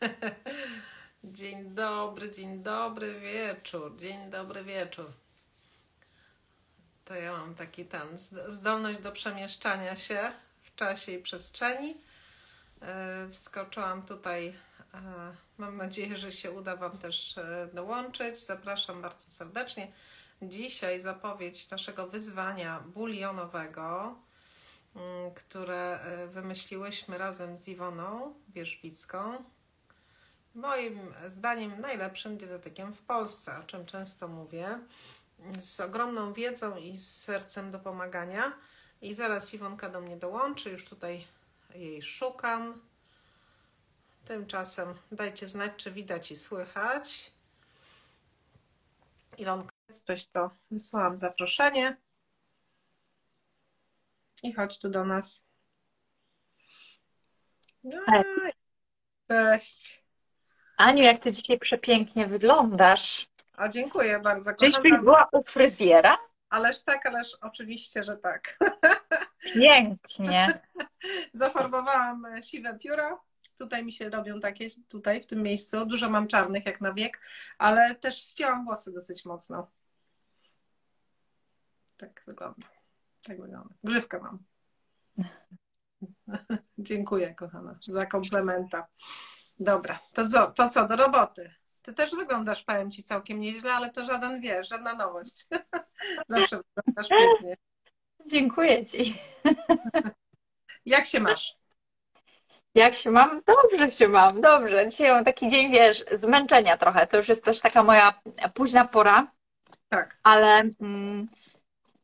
Dzień dobry, dzień dobry wieczór, dzień dobry wieczór. To ja mam taki ten zdolność do przemieszczania się w czasie i przestrzeni. E, wskoczyłam tutaj. E, mam nadzieję, że się uda Wam też e, dołączyć. Zapraszam bardzo serdecznie. Dzisiaj zapowiedź naszego wyzwania bulionowego, mm, które wymyśliłyśmy razem z Iwoną Wierzbicką moim zdaniem najlepszym dietetykiem w Polsce, o czym często mówię, z ogromną wiedzą i z sercem do pomagania. I zaraz Iwonka do mnie dołączy, już tutaj jej szukam. Tymczasem dajcie znać, czy widać i słychać. Iwonka, jesteś to, wysłałam zaproszenie. I chodź tu do nas. No, cześć. Aniu, jak ty dzisiaj przepięknie wyglądasz. A dziękuję bardzo. Czyżbyś była u fryzjera? Ależ tak, ależ oczywiście, że tak. Pięknie. Zafarbowałam siwe pióro. Tutaj mi się robią takie, tutaj w tym miejscu. Dużo mam czarnych jak na wiek, ale też ścięłam włosy dosyć mocno. Tak wygląda. Tak wygląda. Grzywkę mam. Dziękuję, kochana, za komplementa. Dobra, to co, to co, do roboty. Ty też wyglądasz, powiem Ci, całkiem nieźle, ale to żaden, wiesz, żadna nowość. Zawsze wyglądasz pięknie. Dziękuję Ci. Jak się masz? Jak się mam? Dobrze się mam, dobrze. Dzisiaj mam taki dzień, wiesz, zmęczenia trochę. To już jest też taka moja późna pora. Tak. Ale mm,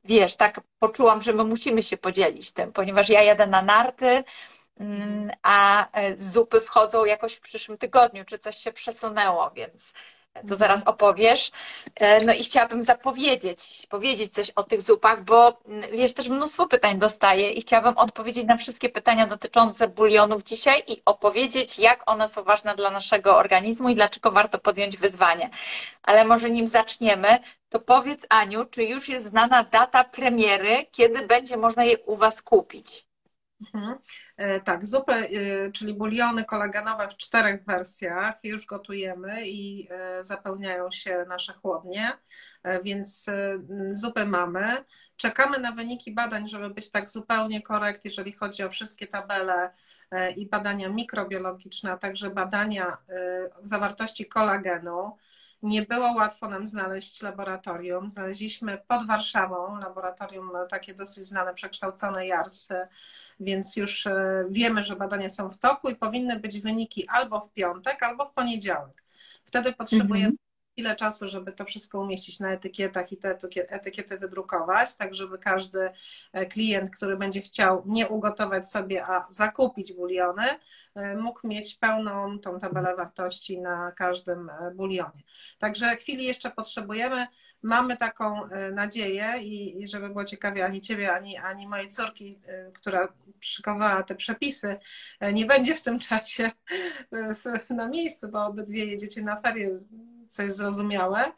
wiesz, tak poczułam, że my musimy się podzielić tym, ponieważ ja jadę na narty, a e, zupy wchodzą jakoś w przyszłym tygodniu, czy coś się przesunęło, więc to mhm. zaraz opowiesz. E, no i chciałabym zapowiedzieć, powiedzieć coś o tych zupach, bo mm, wiesz, też mnóstwo pytań dostaję i chciałabym odpowiedzieć na wszystkie pytania dotyczące bulionów dzisiaj i opowiedzieć, jak one są ważne dla naszego organizmu i dlaczego warto podjąć wyzwanie. Ale może nim zaczniemy, to powiedz Aniu, czy już jest znana data premiery, kiedy będzie można je u Was kupić? Mhm. E, tak, zupę, e, czyli buliony kolagenowe w czterech wersjach już gotujemy i e, zapełniają się nasze chłodnie, więc zupy mamy. Czekamy na wyniki badań, żeby być tak zupełnie korekt, jeżeli chodzi o wszystkie tabele i badania mikrobiologiczne, a także badania zawartości kolagenu. Nie było łatwo nam znaleźć laboratorium. Znaleźliśmy pod Warszawą laboratorium takie dosyć znane, przekształcone JARS, więc już e, wiemy, że badania są w toku i powinny być wyniki albo w piątek, albo w poniedziałek. Wtedy potrzebujemy mhm ile czasu, żeby to wszystko umieścić na etykietach i te etykiety wydrukować, tak żeby każdy e, klient, który będzie chciał nie ugotować sobie, a zakupić buliony, e, mógł mieć pełną tą tabelę wartości na każdym e, bulionie. Także chwili jeszcze potrzebujemy. Mamy taką nadzieję i, żeby było ciekawie ani ciebie, ani, ani mojej córki, która przykowała te przepisy, nie będzie w tym czasie na miejscu, bo obydwie jedziecie na ferie co jest zrozumiałe,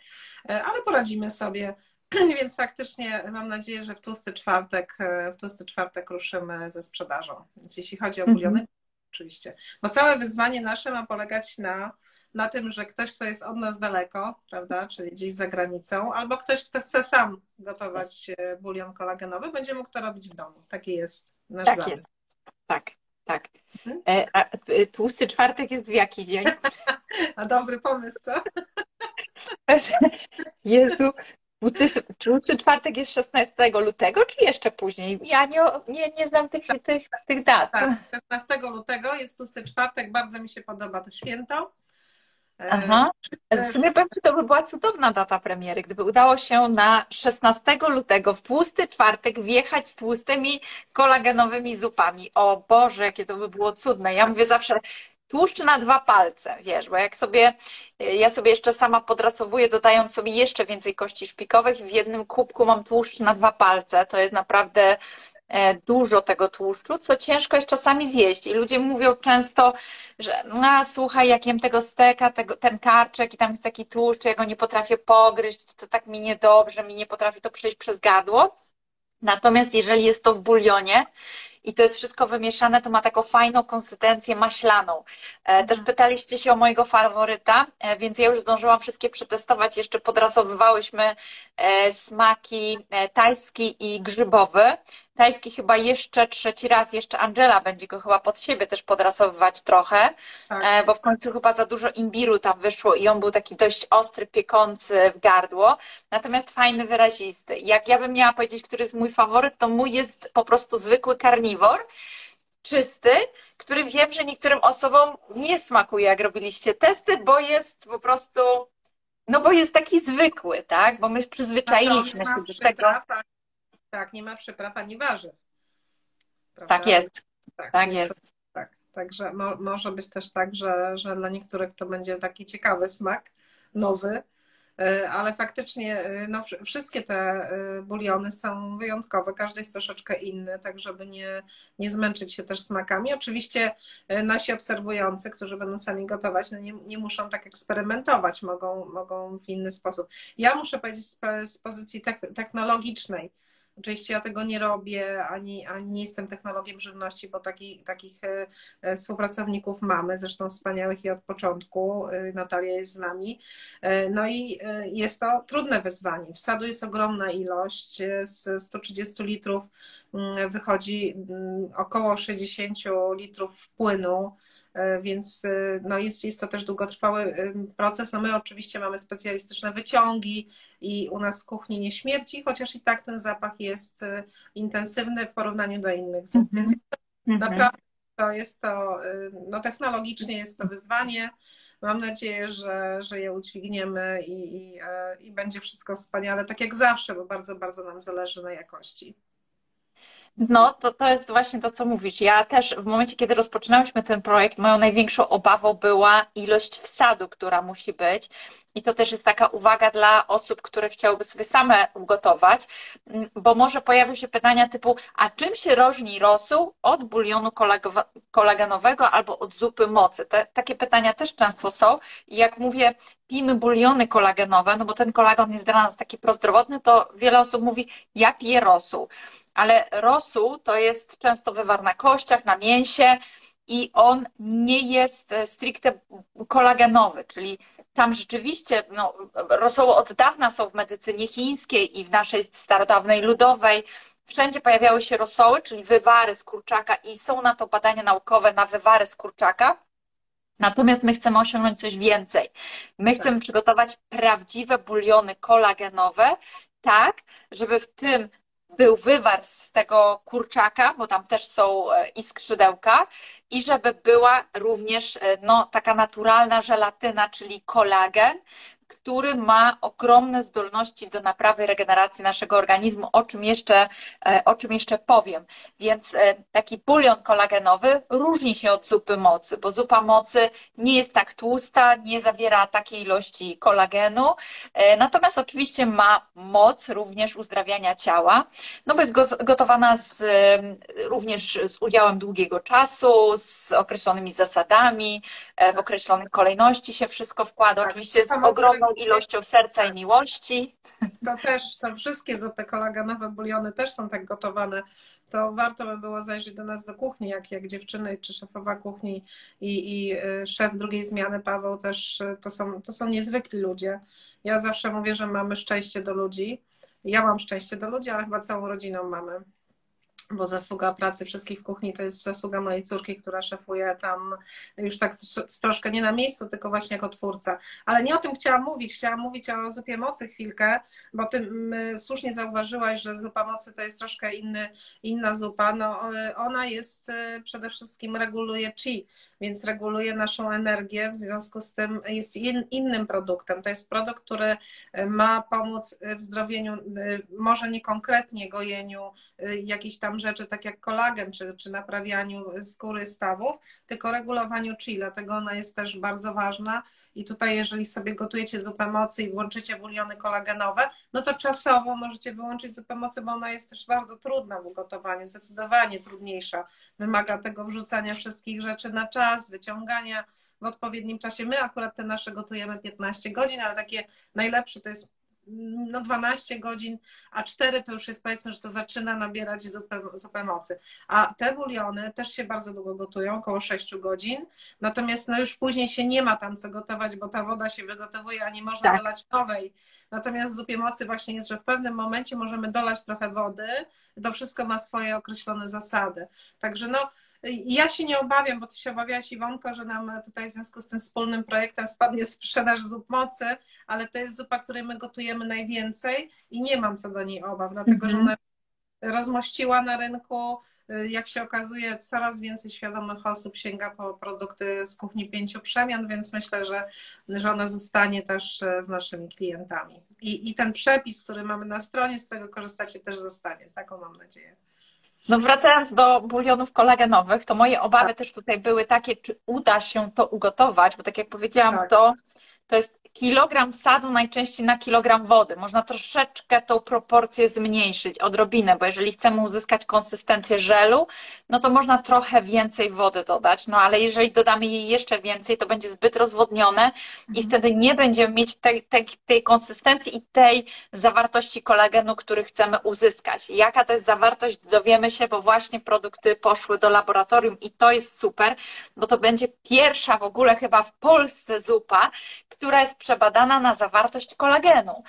e, ale poradzimy sobie. Więc faktycznie mam nadzieję, że w tłusty czwartek, e, w tłusty czwartek ruszymy ze sprzedażą. Więc jeśli chodzi o mhm. buliony, oczywiście. Bo całe wyzwanie nasze ma polegać na, na tym, że ktoś, kto jest od nas daleko, prawda, czyli gdzieś za granicą, albo ktoś, kto chce sam gotować e, bulion kolagenowy, będzie mógł to robić w domu. Taki jest nasz tak zamysł. Jest. Tak, tak. Mhm. A tłusty czwartek jest w jaki dzień? A dobry pomysł, co? Jezu, tłusty czwartek jest 16 lutego, czy jeszcze później? Ja nie, nie, nie znam tych, tych, tych dat. Tak, 16 lutego jest tłusty czwartek, bardzo mi się podoba to święto. E, Aha. W sumie powiem Ci, to by była cudowna data premiery, gdyby udało się na 16 lutego w tłusty czwartek wjechać z tłustymi kolagenowymi zupami. O Boże, jakie to by było cudne. Ja mówię zawsze, tłuszcz na dwa palce, wiesz, bo jak sobie, ja sobie jeszcze sama podrasowuję, dodając sobie jeszcze więcej kości szpikowych i w jednym kubku mam tłuszcz na dwa palce. To jest naprawdę e, dużo tego tłuszczu, co ciężko jest czasami zjeść. I ludzie mówią często, że a, słuchaj, jak jem tego steka, tego, ten karczek i tam jest taki tłuszcz, ja go nie potrafię pogryźć, to tak mi niedobrze, mi nie potrafi to przejść przez gardło. Natomiast jeżeli jest to w bulionie i to jest wszystko wymieszane, to ma taką fajną konsystencję maślaną. E, też mhm. pytaliście się o mojego faworyta, e, więc ja już zdążyłam wszystkie przetestować. Jeszcze podrasowywałyśmy smaki tajski i grzybowy. Tajski chyba jeszcze trzeci raz, jeszcze Angela będzie go chyba pod siebie też podrasowywać trochę, tak. bo w końcu chyba za dużo imbiru tam wyszło i on był taki dość ostry, piekący w gardło, natomiast fajny, wyrazisty. Jak ja bym miała powiedzieć, który jest mój faworyt, to mój jest po prostu zwykły karniwor, czysty, który wiem, że niektórym osobom nie smakuje, jak robiliście testy, bo jest po prostu, no bo jest taki zwykły, tak? Bo my przyzwyczailiśmy się do tego. Tak, nie ma przypraw ani warzyw. Prawda? Tak jest. Tak, tak jest. jest. tak. Także mo może być też tak, że, że dla niektórych to będzie taki ciekawy smak, nowy, e, ale faktycznie e, no, wszystkie te e, buliony są wyjątkowe, każdy jest troszeczkę inny, tak żeby nie, nie zmęczyć się też smakami. Oczywiście nasi obserwujący, którzy będą sami gotować, no nie, nie muszą tak eksperymentować, mogą, mogą w inny sposób. Ja muszę powiedzieć z, z pozycji technologicznej, Oczywiście ja tego nie robię, ani, ani nie jestem technologiem żywności, bo taki, takich e, e, współpracowników mamy, zresztą wspaniałych i od początku. E, Natalia jest z nami. No i jest to trudne wyzwanie. Wsadu jest ogromna ilość. Z 130 litrów mm, wychodzi mm, około 60 litrów płynu więc e, no jest, jest to też długotrwały proces. No my oczywiście mamy specjalistyczne wyciągi i u nas w kuchni nie śmierci, chociaż i tak ten zapach jest e, intensywny w porównaniu do innych zup. -hmm. Więc -hmm. naprawdę to jest to, no technologicznie jest to wyzwanie. Mam nadzieję, że, że je udźwigniemy i, i, i będzie wszystko wspaniale, tak jak zawsze, bo bardzo, bardzo nam zależy na jakości. No, to, to jest właśnie to, co mówisz. Ja też w momencie, kiedy rozpoczynałyśmy ten projekt, moją największą obawą była ilość wsadu, która musi być. I to też jest taka uwaga dla osób, które chciałyby sobie same ugotować, bo może pojawią się pytania typu, a czym się różni rosół od bulionu kolagenowego albo od zupy mocy? Te, takie pytania też często są. I jak mówię, pijmy buliony kolagenowe, no bo ten kolagen jest dla nas taki prozdrowotny, to wiele osób mówi, ja piję rosół ale rosół to jest często wywar na kościach, na mięsie i on nie jest e, stricte kolagenowy, czyli tam rzeczywiście no, rosoły od dawna są w medycynie chińskiej i w naszej starodawnej ludowej. Wszędzie pojawiały się rosoły, czyli wywary z kurczaka i są na to badania naukowe na wywary z kurczaka. Natomiast my chcemy osiągnąć coś więcej. My chcemy tak. przygotować prawdziwe buliony kolagenowe, tak, żeby w tym był wywar z tego kurczaka, bo tam też są e, i skrzydełka, i żeby była również e, no, taka naturalna żelatyna, czyli kolagen, który ma ogromne zdolności do naprawy regeneracji naszego organizmu, o czym jeszcze, e, o czym jeszcze powiem. Więc e, taki bulion kolagenowy różni się od zupy mocy, bo zupa mocy nie jest tak tłusta, nie zawiera takiej ilości kolagenu, e, natomiast oczywiście ma moc również uzdrawiania ciała, no bo jest gotowana z, również z udziałem długiego czasu, z określonymi zasadami, w określonej kolejności się wszystko wkłada, tak, oczywiście z ogromną ogromną ilością serca i miłości. To też, to wszystkie zupy kolagenowe, buliony też są tak gotowane. To warto by było zajrzeć do nas do kuchni, jak, jak dziewczyny, czy szefowa kuchni i, i y, szef drugiej zmiany, Paweł też, y, to są, to są niezwykli ludzie. Ja zawsze mówię, że mamy szczęście do ludzi. Ja mam szczęście do ludzi, ale chyba całą rodziną mamy bo zasługa pracy wszystkich w kuchni to jest zasługa mojej córki, która szefuje tam już tak troszkę nie na miejscu, tylko właśnie jako twórca. Ale nie o tym chciałam mówić. Chciałam mówić o zupie mocy chwilkę, bo ty słusznie zauważyłaś, że zupa mocy to jest troszkę inny, inna zupa. No, ona jest e, przede wszystkim reguluje chi, więc reguluje naszą energię, w związku z tym jest in, innym produktem. To jest produkt, który e, ma pomóc w zdrowieniu, e, może nie konkretnie gojeniu jakichś tam rzeczy, tak jak kolagen, czy, czy naprawianiu skóry stawów, tylko regulowaniu chi, dlatego ona jest też bardzo ważna i tutaj jeżeli sobie gotujecie zupę mocy i włączycie buliony kolagenowe, no to czasowo możecie wyłączyć zupę mocy, bo ona jest też bardzo trudna w ugotowaniu, zdecydowanie trudniejsza. Wymaga tego wrzucania wszystkich rzeczy na czas, wyciągania w odpowiednim czasie. My akurat te nasze gotujemy 15 godzin, ale takie najlepsze to jest no 12 godzin, a 4 to już jest powiedzmy, że to zaczyna nabierać zupę, zupę mocy. A te buliony też się bardzo długo gotują, około 6 godzin, natomiast no już później się nie ma tam co gotować, bo ta woda się wygotowuje, a nie można tak. dolać nowej. Natomiast w zupie mocy właśnie jest, że w pewnym momencie możemy dolać trochę wody, to wszystko ma swoje określone zasady. Także no ja się nie obawiam, bo ty się obawiałaś Iwonko, że nam tutaj w związku z tym wspólnym projektem spadnie sprzedaż zup mocy, ale to jest zupa, której my gotujemy najwięcej i nie mam co do niej obaw, dlatego mm -hmm. że mhm. ona rozmościła na rynku, jak się okazuje, coraz więcej świadomych osób sięga po produkty z kuchni pięciu przemian, więc myślę, że, że ona zostanie też e, z naszymi klientami. I, I ten przepis, który mamy na stronie, z którego korzystacie, też zostanie. Taką mam nadzieję. No wracając do bulionów kolagenowych, to moje obawy tak. też tutaj były takie, czy uda się to ugotować, bo tak jak powiedziałam, tak. to, to jest kilogram sadu najczęściej na kilogram wody. Można troszeczkę tą proporcję zmniejszyć, odrobinę, bo jeżeli chcemy uzyskać konsystencję żelu, no to można trochę więcej wody dodać, no ale jeżeli dodamy jej jeszcze więcej, to będzie zbyt rozwodnione i mhm. wtedy nie będziemy mieć tej, tej, tej konsystencji i tej zawartości kolagenu, który chcemy uzyskać. Jaka to jest zawartość, dowiemy się, bo właśnie produkty poszły do laboratorium i to jest super, bo to będzie pierwsza w ogóle chyba w Polsce zupa, która jest przebadana na zawartość kolagenu.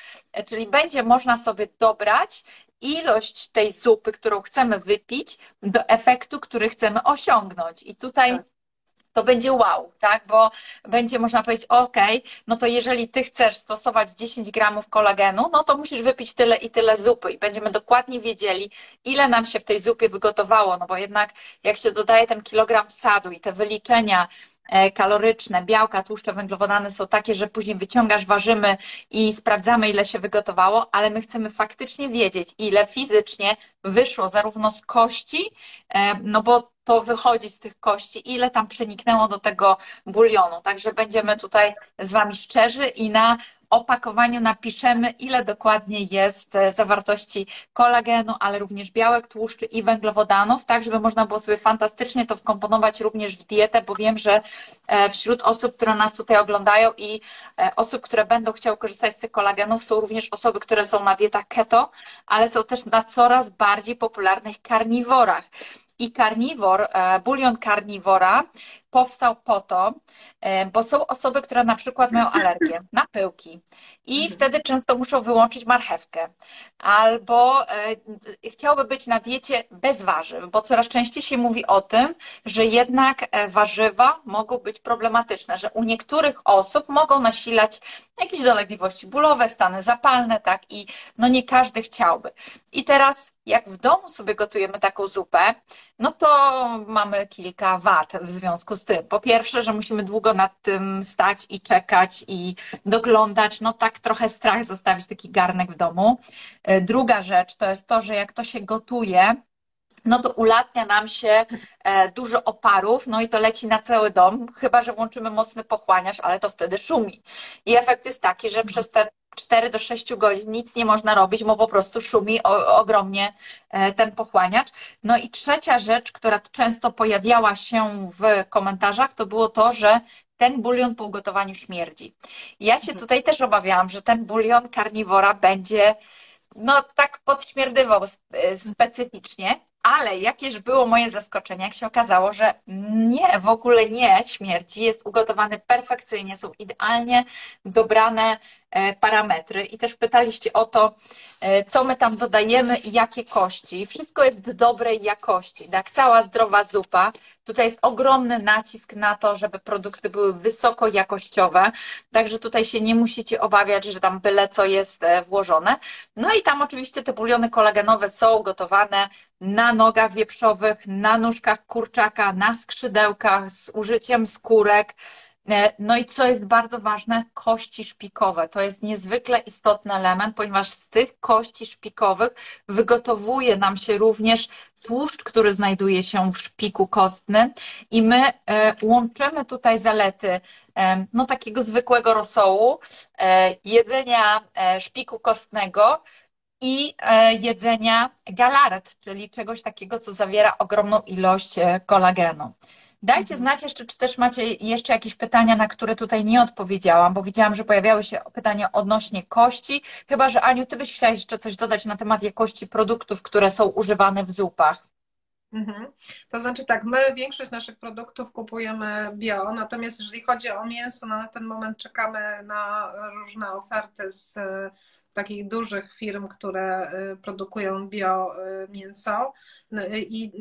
Czyli będzie można sobie dobrać ilość tej zupy, którą chcemy wypić, do efektu, który chcemy osiągnąć. I tutaj tak. to będzie wow, tak? Bo będzie można powiedzieć, ok, no to jeżeli ty chcesz stosować 10 gramów kolagenu, no to musisz wypić tyle i tyle zupy i będziemy dokładnie wiedzieli, ile nam się w tej zupie wygotowało, no bo jednak jak się dodaje ten kilogram sadu i te wyliczenia E, kaloryczne, białka, tłuszcze, węglowodany są takie, że później wyciągasz, ważymy i sprawdzamy, ile się wygotowało, ale my chcemy faktycznie wiedzieć, ile fizycznie wyszło zarówno z kości, e, no bo to wychodzi z tych kości, ile tam przeniknęło do tego bulionu. Także będziemy tutaj z Wami szczerzy i na opakowaniu napiszemy, ile dokładnie jest e, zawartości kolagenu, ale również białek, tłuszczy i węglowodanów, tak żeby można było sobie fantastycznie to wkomponować również w dietę, bo wiem, że e, wśród osób, które nas tutaj oglądają i e, osób, które będą chciały korzystać z tych kolagenów, są również osoby, które są na dietach keto, ale są też na coraz bardziej popularnych karniworach. I karniwor, bulion karniwora powstał po to, e, bo są osoby, które na przykład mają alergię na pyłki i mhm. wtedy często muszą wyłączyć marchewkę albo e, chciałby być na diecie bez warzyw, bo coraz częściej się mówi o tym, że jednak e, warzywa mogą być problematyczne, że u niektórych osób mogą nasilać jakieś dolegliwości bólowe, stany zapalne, tak i no nie każdy chciałby. I teraz jak w domu sobie gotujemy taką zupę, no to mamy kilka wad w związku z tym. Po pierwsze, że musimy długo nad tym stać i czekać i doglądać, no tak trochę strach zostawić taki garnek w domu. E, druga rzecz to jest to, że jak to się gotuje, no to ulatnia nam się e, dużo oparów, no i to leci na cały dom, chyba że włączymy mocny pochłaniacz, ale to wtedy szumi. I efekt jest taki, że przez te 4 do 6 godzin nic nie można robić, bo po prostu szumi ogromnie e, ten pochłaniacz. No i trzecia rzecz, która często pojawiała się w komentarzach, to było to, że ten bulion po ugotowaniu śmierdzi. Ja się mhm. tutaj też obawiałam, że ten bulion karniwora będzie no tak podśmierdywał specyficznie, ale jakież było moje zaskoczenie, jak się okazało, że nie, w ogóle nie śmierci, jest ugotowany perfekcyjnie, są idealnie dobrane E, parametry i też pytaliście o to, e, co my tam dodajemy i jakie kości. Wszystko jest dobrej jakości, tak? Cała zdrowa zupa. Tutaj jest ogromny nacisk na to, żeby produkty były wysoko jakościowe, także tutaj się nie musicie obawiać, że tam byle co jest e, włożone. No i tam oczywiście te buliony kolagenowe są gotowane na nogach wieprzowych, na nóżkach kurczaka, na skrzydełkach z użyciem skórek, E, no i co jest bardzo ważne, kości szpikowe. To jest niezwykle istotny element, ponieważ z tych kości szpikowych wygotowuje nam się również tłuszcz, który znajduje się w szpiku kostnym i my e, łączymy tutaj zalety e, no, takiego zwykłego rosołu, jedzenia szpiku kostnego i jedzenia galaret, czyli czegoś takiego, co zawiera ogromną ilość kolagenu. Dajcie mhm. znać jeszcze, czy też macie jeszcze jakieś pytania, na które tutaj nie odpowiedziałam, bo widziałam, że pojawiały się pytania odnośnie kości. Chyba, że Aniu, Ty byś chciała jeszcze coś dodać na temat jakości produktów, które są używane w zupach. Mhm. To znaczy tak, my większość naszych produktów kupujemy bio, natomiast jeżeli chodzi o mięso, no na ten moment czekamy na różne oferty z takich dużych firm, które y, produkują bio y, no, i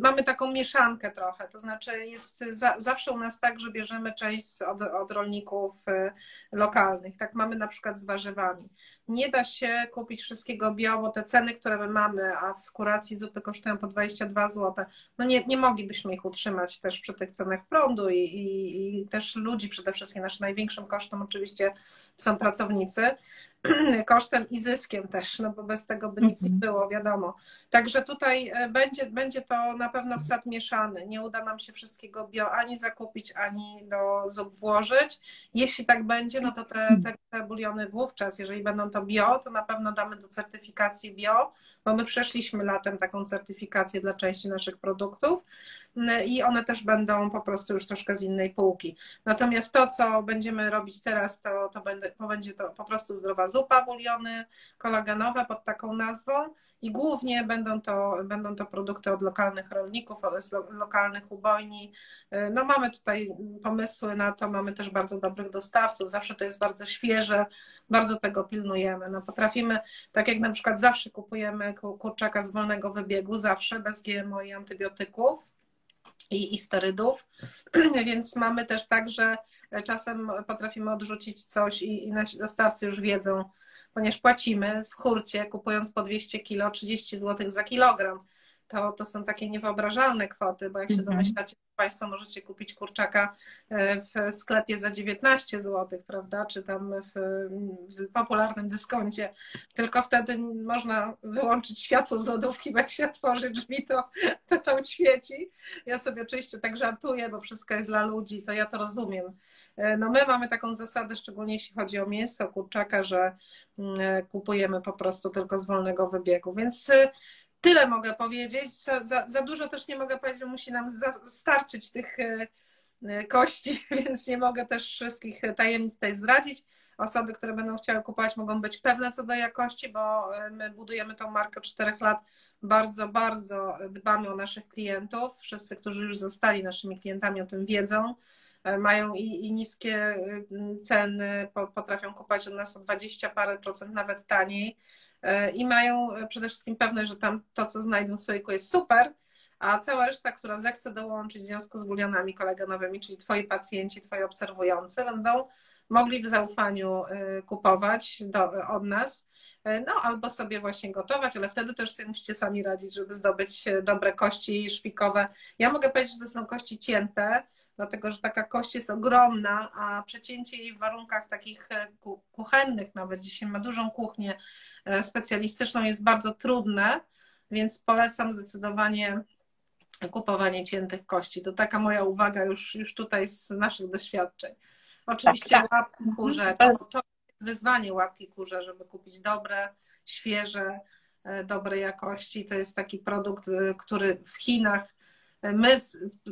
mamy taką mieszankę trochę, to znaczy jest za, zawsze u nas tak, że bierzemy część od, od rolników y, lokalnych, tak mamy na przykład z warzywami. Nie da się kupić wszystkiego bio, bo te ceny, które my mamy, a w kuracji zupy kosztują po 22 zł, no nie, nie moglibyśmy ich utrzymać też przy tych cenach prądu i, i, i też ludzi przede wszystkim. Naszym największym kosztem oczywiście są pracownicy. kosztem i zyskiem też, no bo bez tego by nic nie mhm. było, wiadomo. Także tutaj e, będzie, będzie to na pewno wsad mieszany. Nie uda nam się wszystkiego bio ani zakupić, ani do zup włożyć. Jeśli tak będzie, no to te, te, te buliony wówczas, jeżeli będą to bio, to na pewno damy do certyfikacji bio, bo my przeszliśmy latem taką certyfikację dla części naszych produktów i one też będą po prostu już troszkę z innej półki. Natomiast to, co będziemy robić teraz, to, to, będzie, to będzie to po prostu zdrowa zupa, buliony kolagenowe pod taką nazwą i głównie będą to, będą to produkty od lokalnych rolników, z lokalnych ubojni. No mamy tutaj pomysły na to, mamy też bardzo dobrych dostawców, zawsze to jest bardzo świeże, bardzo tego pilnujemy. No potrafimy, tak jak na przykład zawsze kupujemy kurczaka z wolnego wybiegu, zawsze bez GMO i antybiotyków, i, i sterydów, więc mamy też tak, że czasem potrafimy odrzucić coś i, i nasi dostawcy już wiedzą, ponieważ płacimy w hurcie, kupując po 200 kilo, 30 zł za kilogram to, to są takie niewyobrażalne kwoty, bo jak się mhm. domyślacie, Państwo możecie kupić kurczaka e, w sklepie za 19 zł, prawda, czy tam w, w, popularnym dyskoncie, tylko wtedy można wyłączyć światło z lodówki, bo jak się otworzy drzwi, to, to tam świeci. Ja sobie oczywiście tak żartuję, bo wszystko jest dla ludzi, to ja to rozumiem. E, no my mamy taką zasadę, szczególnie jeśli chodzi o mięso kurczaka, że mm, e, kupujemy po prostu tylko z wolnego wybiegu, więc Tyle mogę powiedzieć. Za, za, za, dużo też nie mogę powiedzieć, bo musi nam starczyć tych e, e, kości, więc nie mogę też wszystkich tajemnic tutaj zdradzić. Osoby, które będą chciały kupować, mogą być pewne co do jakości, bo e, my budujemy tą markę od 4 lat. Bardzo, bardzo dbamy o naszych klientów. Wszyscy, którzy już zostali naszymi klientami, o tym wiedzą. Mają i, i niskie ceny, potrafią kupować od nas o 20 parę procent nawet taniej i mają e, przede wszystkim pewność, że tam to, co znajdą w słoiku jest super, a cała reszta, która zechce dołączyć w związku z bulionami koleganowymi, czyli Twoi pacjenci, Twoi obserwujący, będą mogli w zaufaniu e, kupować do, od nas, no albo sobie właśnie gotować, ale wtedy też sobie musicie sami radzić, żeby zdobyć dobre kości szpikowe. Ja mogę powiedzieć, że to są kości cięte, dlatego że taka kość jest ogromna, a przecięcie jej w warunkach takich e, kuchennych, nawet dzisiaj ma dużą kuchnię e, specjalistyczną, jest bardzo trudne, więc polecam zdecydowanie kupowanie ciętych kości. To taka moja uwaga już, już tutaj z naszych doświadczeń. Oczywiście tak, tak. łapki kurze, to, to jest wyzwanie łapki kurze, żeby kupić dobre, świeże, e, dobrej jakości. To jest taki produkt, który w Chinach My,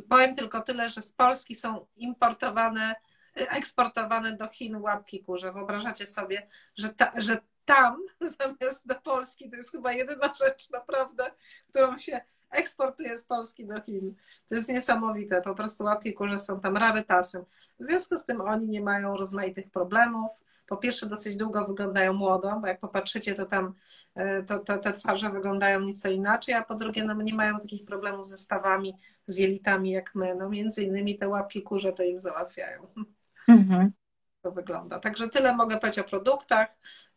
powiem tylko tyle, że z Polski są importowane, eksportowane do Chin łapki kurze. Wyobrażacie sobie, że, ta, że tam zamiast do Polski to jest chyba jedyna rzecz naprawdę, którą się eksportuje z Polski do Chin. To jest niesamowite. Po prostu łapki kurze są tam rarytasem. W związku z tym oni nie mają rozmaitych problemów po pierwsze dosyć długo wyglądają młodo, bo jak popatrzycie, to tam e, to, to, te twarze wyglądają nieco inaczej, a po drugie no, nie mają takich problemów ze stawami, z jelitami jak my. No między innymi te łapki kurze to im załatwiają. Mhm. To wygląda. Także tyle mogę powiedzieć o produktach.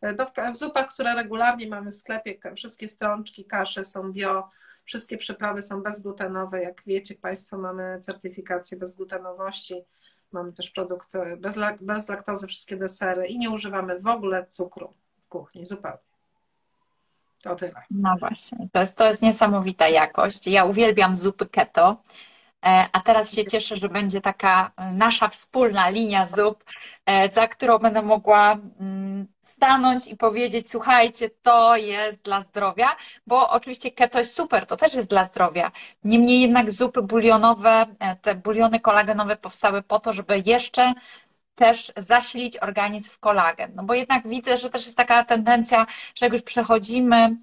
E, w zupach, które regularnie mamy w sklepie, wszystkie strączki, kasze są bio, wszystkie przyprawy są bezglutenowe. Jak wiecie Państwo, mamy certyfikację bezglutenowości Mamy też produkt bez, bez laktozy, wszystkie desery i nie używamy w ogóle cukru w kuchni, zupełnie. To tyle. No właśnie, to jest, to jest niesamowita jakość. Ja uwielbiam zupy keto. A teraz się cieszę, że będzie taka nasza wspólna linia zup, za którą będę mogła mm, stanąć i powiedzieć, słuchajcie, to jest dla zdrowia, bo oczywiście keto jest super, to też jest dla zdrowia. Niemniej jednak zupy bulionowe, te buliony kolagenowe powstały po to, żeby jeszcze też zasilić organizm w kolagen. No bo jednak widzę, że też jest taka tendencja, że jak już przechodzimy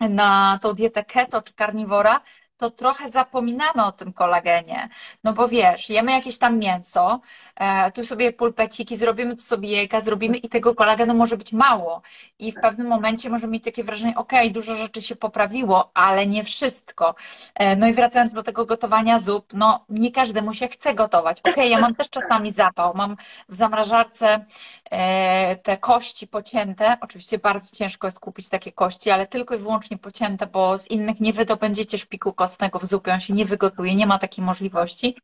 na tą dietę keto czy karniwora, to trochę zapominamy o tym kolagenie. No bo wiesz, jemy jakieś tam mięso, e, tu sobie pulpeciki zrobimy, tu sobie jajka zrobimy i tego kolagenu może być mało. I w pewnym momencie możemy mieć takie wrażenie, ok, dużo rzeczy się poprawiło, ale nie wszystko. E, no i wracając do tego gotowania zup, no nie każdemu się chce gotować. Ok, ja mam też czasami zapał, mam w zamrażarce e, te kości pocięte. Oczywiście bardzo ciężko jest kupić takie kości, ale tylko i wyłącznie pocięte, bo z innych nie wydobędziecie szpiku kostnego w zupie, on się nie wygotuje, nie ma takiej możliwości.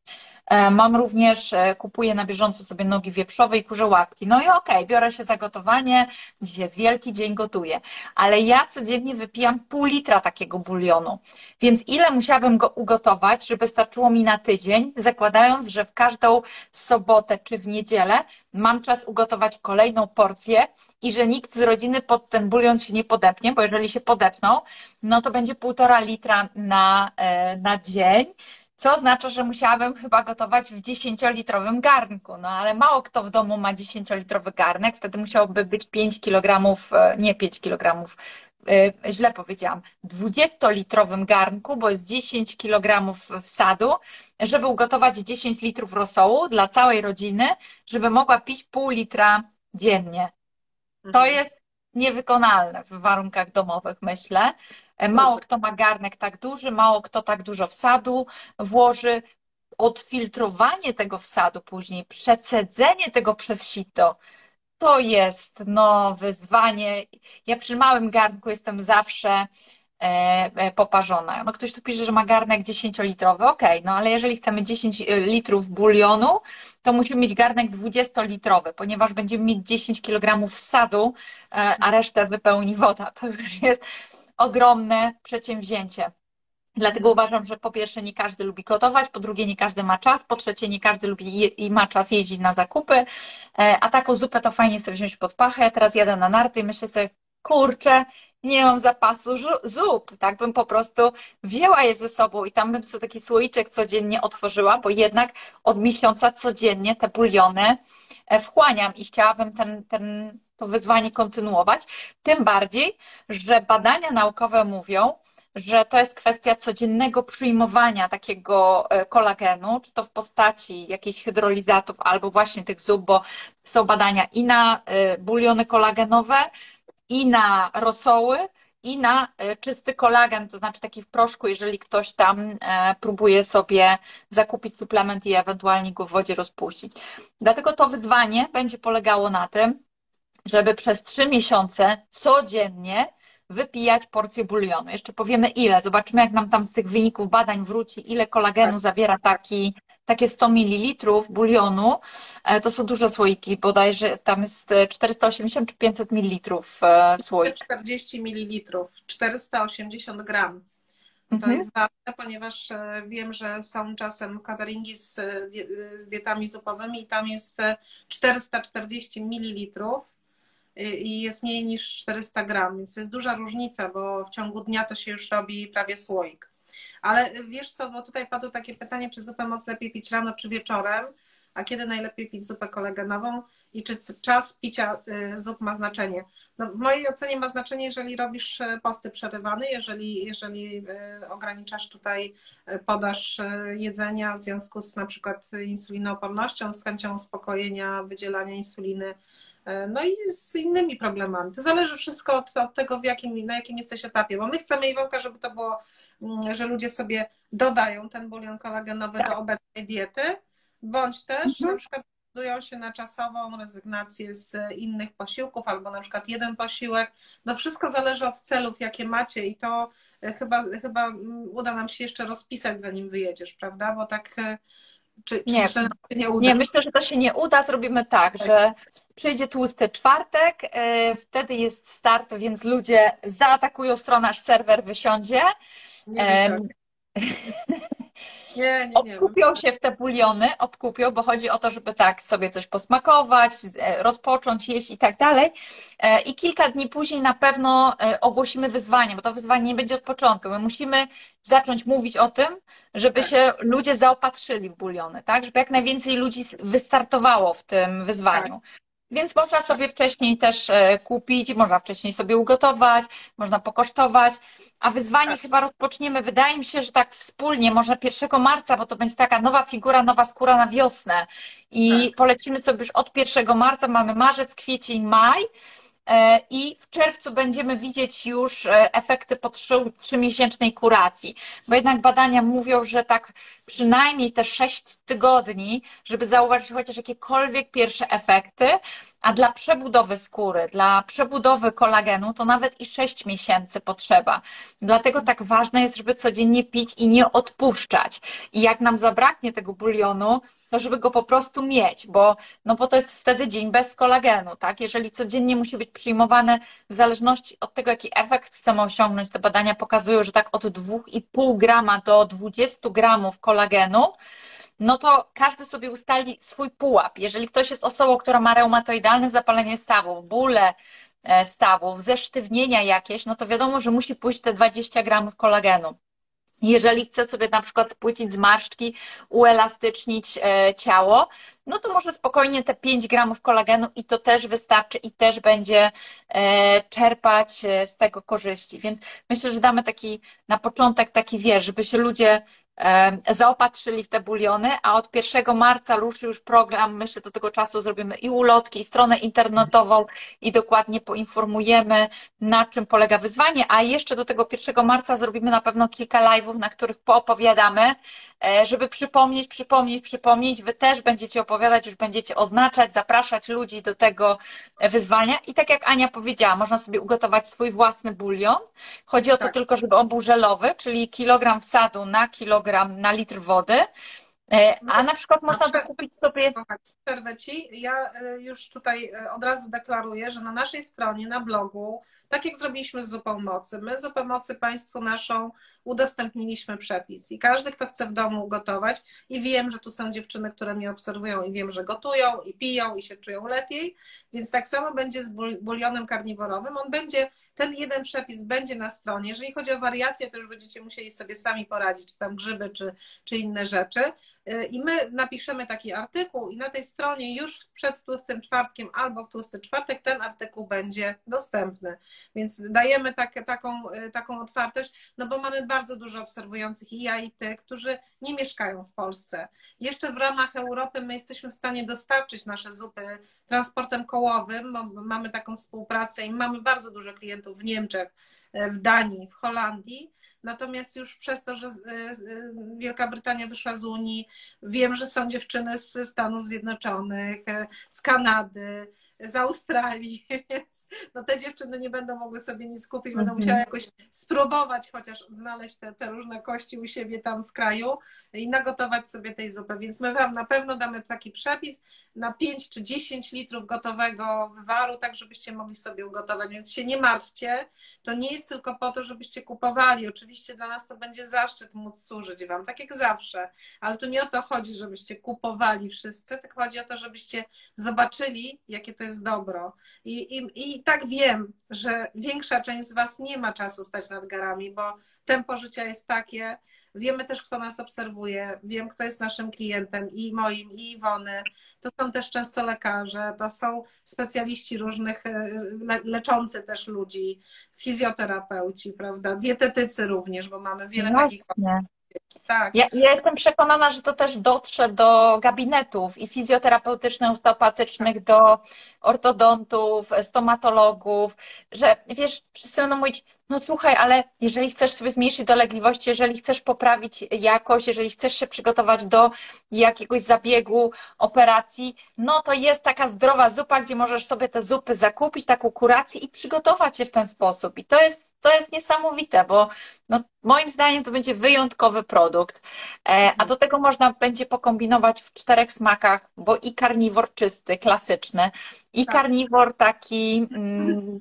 E, mam również, e, kupuję na bieżąco sobie nogi wieprzowe i kurze łapki. No i okej, okay, biorę się za gotowanie, dziś jest wielki dzień, gotuję. Ale ja codziennie wypijam pół litra takiego bulionu. Więc ile musiałabym go ugotować, żeby starczyło mi na tydzień, zakładając, że w każdą sobotę czy w niedzielę mam czas ugotować kolejną porcję i że nikt z rodziny pod ten bulion się nie podepnie, bo jeżeli się podepną, no to będzie półtora litra na, e, na dzień co oznacza, że musiałabym chyba gotować w 10-litrowym garnku. No ale mało kto w domu ma 10-litrowy garnek, wtedy musiałoby być 5 kg, e, nie 5 kg, źle powiedziałam, 20-litrowym garnku, bo jest 10 kg wsadu, żeby ugotować 10 litrów rosołu dla całej rodziny, żeby mogła pić pół litra dziennie. To mhm. jest niewykonalne w warunkach domowych, myślę. E, mało kto ma garnek tak duży, mało kto tak dużo wsadu włoży. Odfiltrowanie tego wsadu później, przecedzenie tego przez sito, to jest no, wyzwanie. Ja przy małym garnku jestem zawsze e, e, poparzona. No ktoś tu pisze, że ma garnek 10-litrowy, ok, no ale jeżeli chcemy 10 litrów bulionu, to musimy mieć garnek 20-litrowy, ponieważ będziemy mieć 10 kg wsadu, a resztę wypełni woda. To już jest ogromne przedsięwzięcie. Dlatego uważam, że po pierwsze nie każdy lubi gotować, po drugie nie każdy ma czas, po trzecie nie każdy lubi i ma czas jeździć na zakupy, e, a taką zupę to fajnie sobie wziąć pod pachę. Teraz jadę na narty i myślę sobie, kurczę, nie mam zapasu zup, tak bym po prostu wzięła je ze sobą i tam bym sobie taki słoiczek codziennie otworzyła, bo jednak od miesiąca codziennie te buliony e, wchłaniam i chciałabym ten, ten to wyzwanie kontynuować. Tym bardziej, że badania naukowe mówią, że to jest kwestia codziennego przyjmowania takiego e, kolagenu, czy to w postaci jakichś hydrolizatów, albo właśnie tych zup, bo są badania i na e, buliony kolagenowe, i na rosoły, i na e, czysty kolagen, to znaczy taki w proszku, jeżeli ktoś tam próbuje sobie zakupić suplement i ewentualnie go w wodzie rozpuścić. Dlatego to wyzwanie będzie polegało na tym, żeby przez trzy miesiące codziennie wypijać porcję bulionu. Jeszcze powiemy ile, zobaczymy jak nam tam z tych wyników badań wróci, ile kolagenu tak. zawiera taki, takie 100 ml bulionu. E, to są duże słoiki, bodajże tam jest 480 czy 500 ml słoik. 40 ml, 480 gram. To mhm. jest ważne, ponieważ e, wiem, że są czasem cateringi z, z dietami zupowymi i tam jest 440 ml i jest mniej niż 400 gram, więc to jest duża różnica, bo w ciągu dnia to się już robi prawie słoik. Ale wiesz co, bo tutaj padło takie pytanie, czy zupę moc lepiej pić rano czy wieczorem, a kiedy najlepiej pić zupę kolagenową i czy czas picia y, zup ma znaczenie. No, w mojej ocenie ma znaczenie, jeżeli robisz y, posty przerywane, jeżeli, jeżeli y, ograniczasz tutaj podaż jedzenia w związku z na przykład insulinoopornością, z chęcią uspokojenia, wydzielania insuliny E, no i z innymi problemami. To zależy wszystko od, od, tego, w jakim, na jakim jesteś etapie, bo my chcemy, Iwonka, żeby to było, mm, że ludzie sobie dodają ten bulion kolagenowy do obecnej diety, bądź też mhm. na przykład decydują się na czasową rezygnację z innych posiłków, albo na przykład jeden posiłek. No wszystko zależy od celów, jakie macie i to e, chyba, chyba mm, uda nam się jeszcze rozpisać, zanim wyjedziesz, prawda? Bo tak czy, nie, czy nie, uda? nie, myślę, że to się nie uda. Zrobimy tak, tak. że przyjdzie tłusty czwartek, yy, wtedy jest start, więc ludzie zaatakują stronę, aż serwer wysiądzie. Nie Nie, nie, nie. Obkupią się w te buliony, obkupią, bo chodzi o to, żeby tak sobie coś posmakować, e, rozpocząć, jeść i tak dalej. E, I kilka dni później na pewno e, ogłosimy wyzwanie, bo to wyzwanie nie będzie od początku. My musimy zacząć mówić o tym, żeby tak. się ludzie zaopatrzyli w buliony, tak? Żeby jak najwięcej ludzi wystartowało w tym wyzwaniu. Tak. Więc można sobie wcześniej też e, kupić, można wcześniej sobie ugotować, można pokosztować. A wyzwanie tak. chyba rozpoczniemy, wydaje mi się, że tak wspólnie, może 1 marca, bo to będzie taka nowa figura, nowa skóra na wiosnę. I tak. polecimy sobie już od 1 marca, mamy marzec, kwiecień, maj. E, I w czerwcu będziemy widzieć już e, efekty po trzymiesięcznej kuracji, bo jednak badania mówią, że tak przynajmniej te sześć tygodni, żeby zauważyć chociaż jakiekolwiek pierwsze efekty, a dla przebudowy skóry, dla przebudowy kolagenu to nawet i sześć miesięcy potrzeba. Dlatego tak ważne jest, żeby codziennie pić i nie odpuszczać. I jak nam zabraknie tego bulionu, to żeby go po prostu mieć, bo, no bo to jest wtedy dzień bez kolagenu, tak? Jeżeli codziennie musi być przyjmowane w zależności od tego, jaki efekt chcemy osiągnąć, te badania pokazują, że tak od 2,5 grama do 20 gramów kolagenu, no to każdy sobie ustali swój pułap. Jeżeli ktoś jest osobą, która ma reumatoidalne zapalenie stawów, bóle e, stawów, zesztywnienia jakieś, no to wiadomo, że musi pójść te 20 gramów kolagenu. Jeżeli chce sobie na przykład spłycić zmarszczki, uelastycznić e, ciało, no to może spokojnie te 5 gramów kolagenu i to też wystarczy i też będzie e, czerpać z tego korzyści. Więc myślę, że damy taki na początek taki wiersz, żeby się ludzie zaopatrzyli w te buliony, a od 1 marca ruszy już program. Myślę, do tego czasu zrobimy i ulotki, i stronę internetową i dokładnie poinformujemy, na czym polega wyzwanie. A jeszcze do tego 1 marca zrobimy na pewno kilka live'ów, na których poopowiadamy, e, żeby przypomnieć, przypomnieć, przypomnieć. Wy też będziecie opowiadać, już będziecie oznaczać, zapraszać ludzi do tego wyzwania. I tak jak Ania powiedziała, można sobie ugotować swój własny bulion. Chodzi o to tak. tylko, żeby on był żelowy, czyli kilogram wsadu na kilogram kilogram na litr wody. E, a na przykład można to kupić sobie. Przerwę Ci. Ja e, już tutaj e, od razu deklaruję, że na naszej stronie, na blogu, tak jak zrobiliśmy z zupą mocy, my zupę mocy Państwu naszą udostępniliśmy przepis. I każdy, kto chce w domu gotować, i wiem, że tu są dziewczyny, które mnie obserwują i wiem, że gotują i piją i się czują lepiej, więc tak samo będzie z bulionem karniworowym. On będzie, ten jeden przepis będzie na stronie. Jeżeli chodzi o wariacje, to już będziecie musieli sobie sami poradzić, czy tam grzyby, czy, czy inne rzeczy. I my napiszemy taki artykuł i na tej stronie już przed tłustym czwartkiem albo w tłusty czwartek ten artykuł będzie dostępny. Więc dajemy tak, taką, taką otwartość, no bo mamy bardzo dużo obserwujących i ja i ty, którzy nie mieszkają w Polsce. Jeszcze w ramach Europy my jesteśmy w stanie dostarczyć nasze zupy transportem kołowym, mamy taką współpracę i mamy bardzo dużo klientów w Niemczech, w Danii, w Holandii. Natomiast już przez to, że Wielka Brytania wyszła z Unii, wiem, że są dziewczyny z Stanów Zjednoczonych, z Kanady, z Australii, więc no te dziewczyny nie będą mogły sobie nic kupić, będą mhm. musiały jakoś spróbować chociaż znaleźć te, te różne kości u siebie tam w kraju i nagotować sobie tej zupy. Więc my Wam na pewno damy taki przepis na 5 czy 10 litrów gotowego wywaru, tak żebyście mogli sobie ugotować. Więc się nie martwcie. To nie jest tylko po to, żebyście kupowali. Oczywiście dla nas to będzie zaszczyt móc służyć Wam, tak jak zawsze. Ale tu nie o to chodzi, żebyście kupowali wszyscy, tylko chodzi o to, żebyście zobaczyli, jakie to jest jest dobro. I, i, I tak wiem, że większa część z Was nie ma czasu stać nad garami, bo tempo życia jest takie. Wiemy też, kto nas obserwuje, wiem, kto jest naszym klientem i moim, i Iwony. To są też często lekarze, to są specjaliści różnych, e, le, leczący też ludzi, fizjoterapeuci, prawda, dietetycy również, bo mamy wiele Właśnie. takich tak. Ja, ja, jestem przekonana, że to też dotrze do gabinetów i fizjoterapeutycznych, osteopatycznych, do ortodontów, stomatologów, że wiesz, wszyscy będą mówić, no słuchaj, ale jeżeli chcesz sobie zmniejszyć dolegliwości, jeżeli chcesz poprawić jakość, jeżeli chcesz się przygotować do jakiegoś zabiegu, operacji, no to jest taka zdrowa zupa, gdzie możesz sobie te zupy zakupić, taką kurację i przygotować się w ten sposób. I to jest, to jest niesamowite, bo no, moim zdaniem to będzie wyjątkowy produkt. E, a do tego można będzie pokombinować w czterech smakach, bo i karniwor czysty, klasyczny, i tak. karniwor taki. Mm,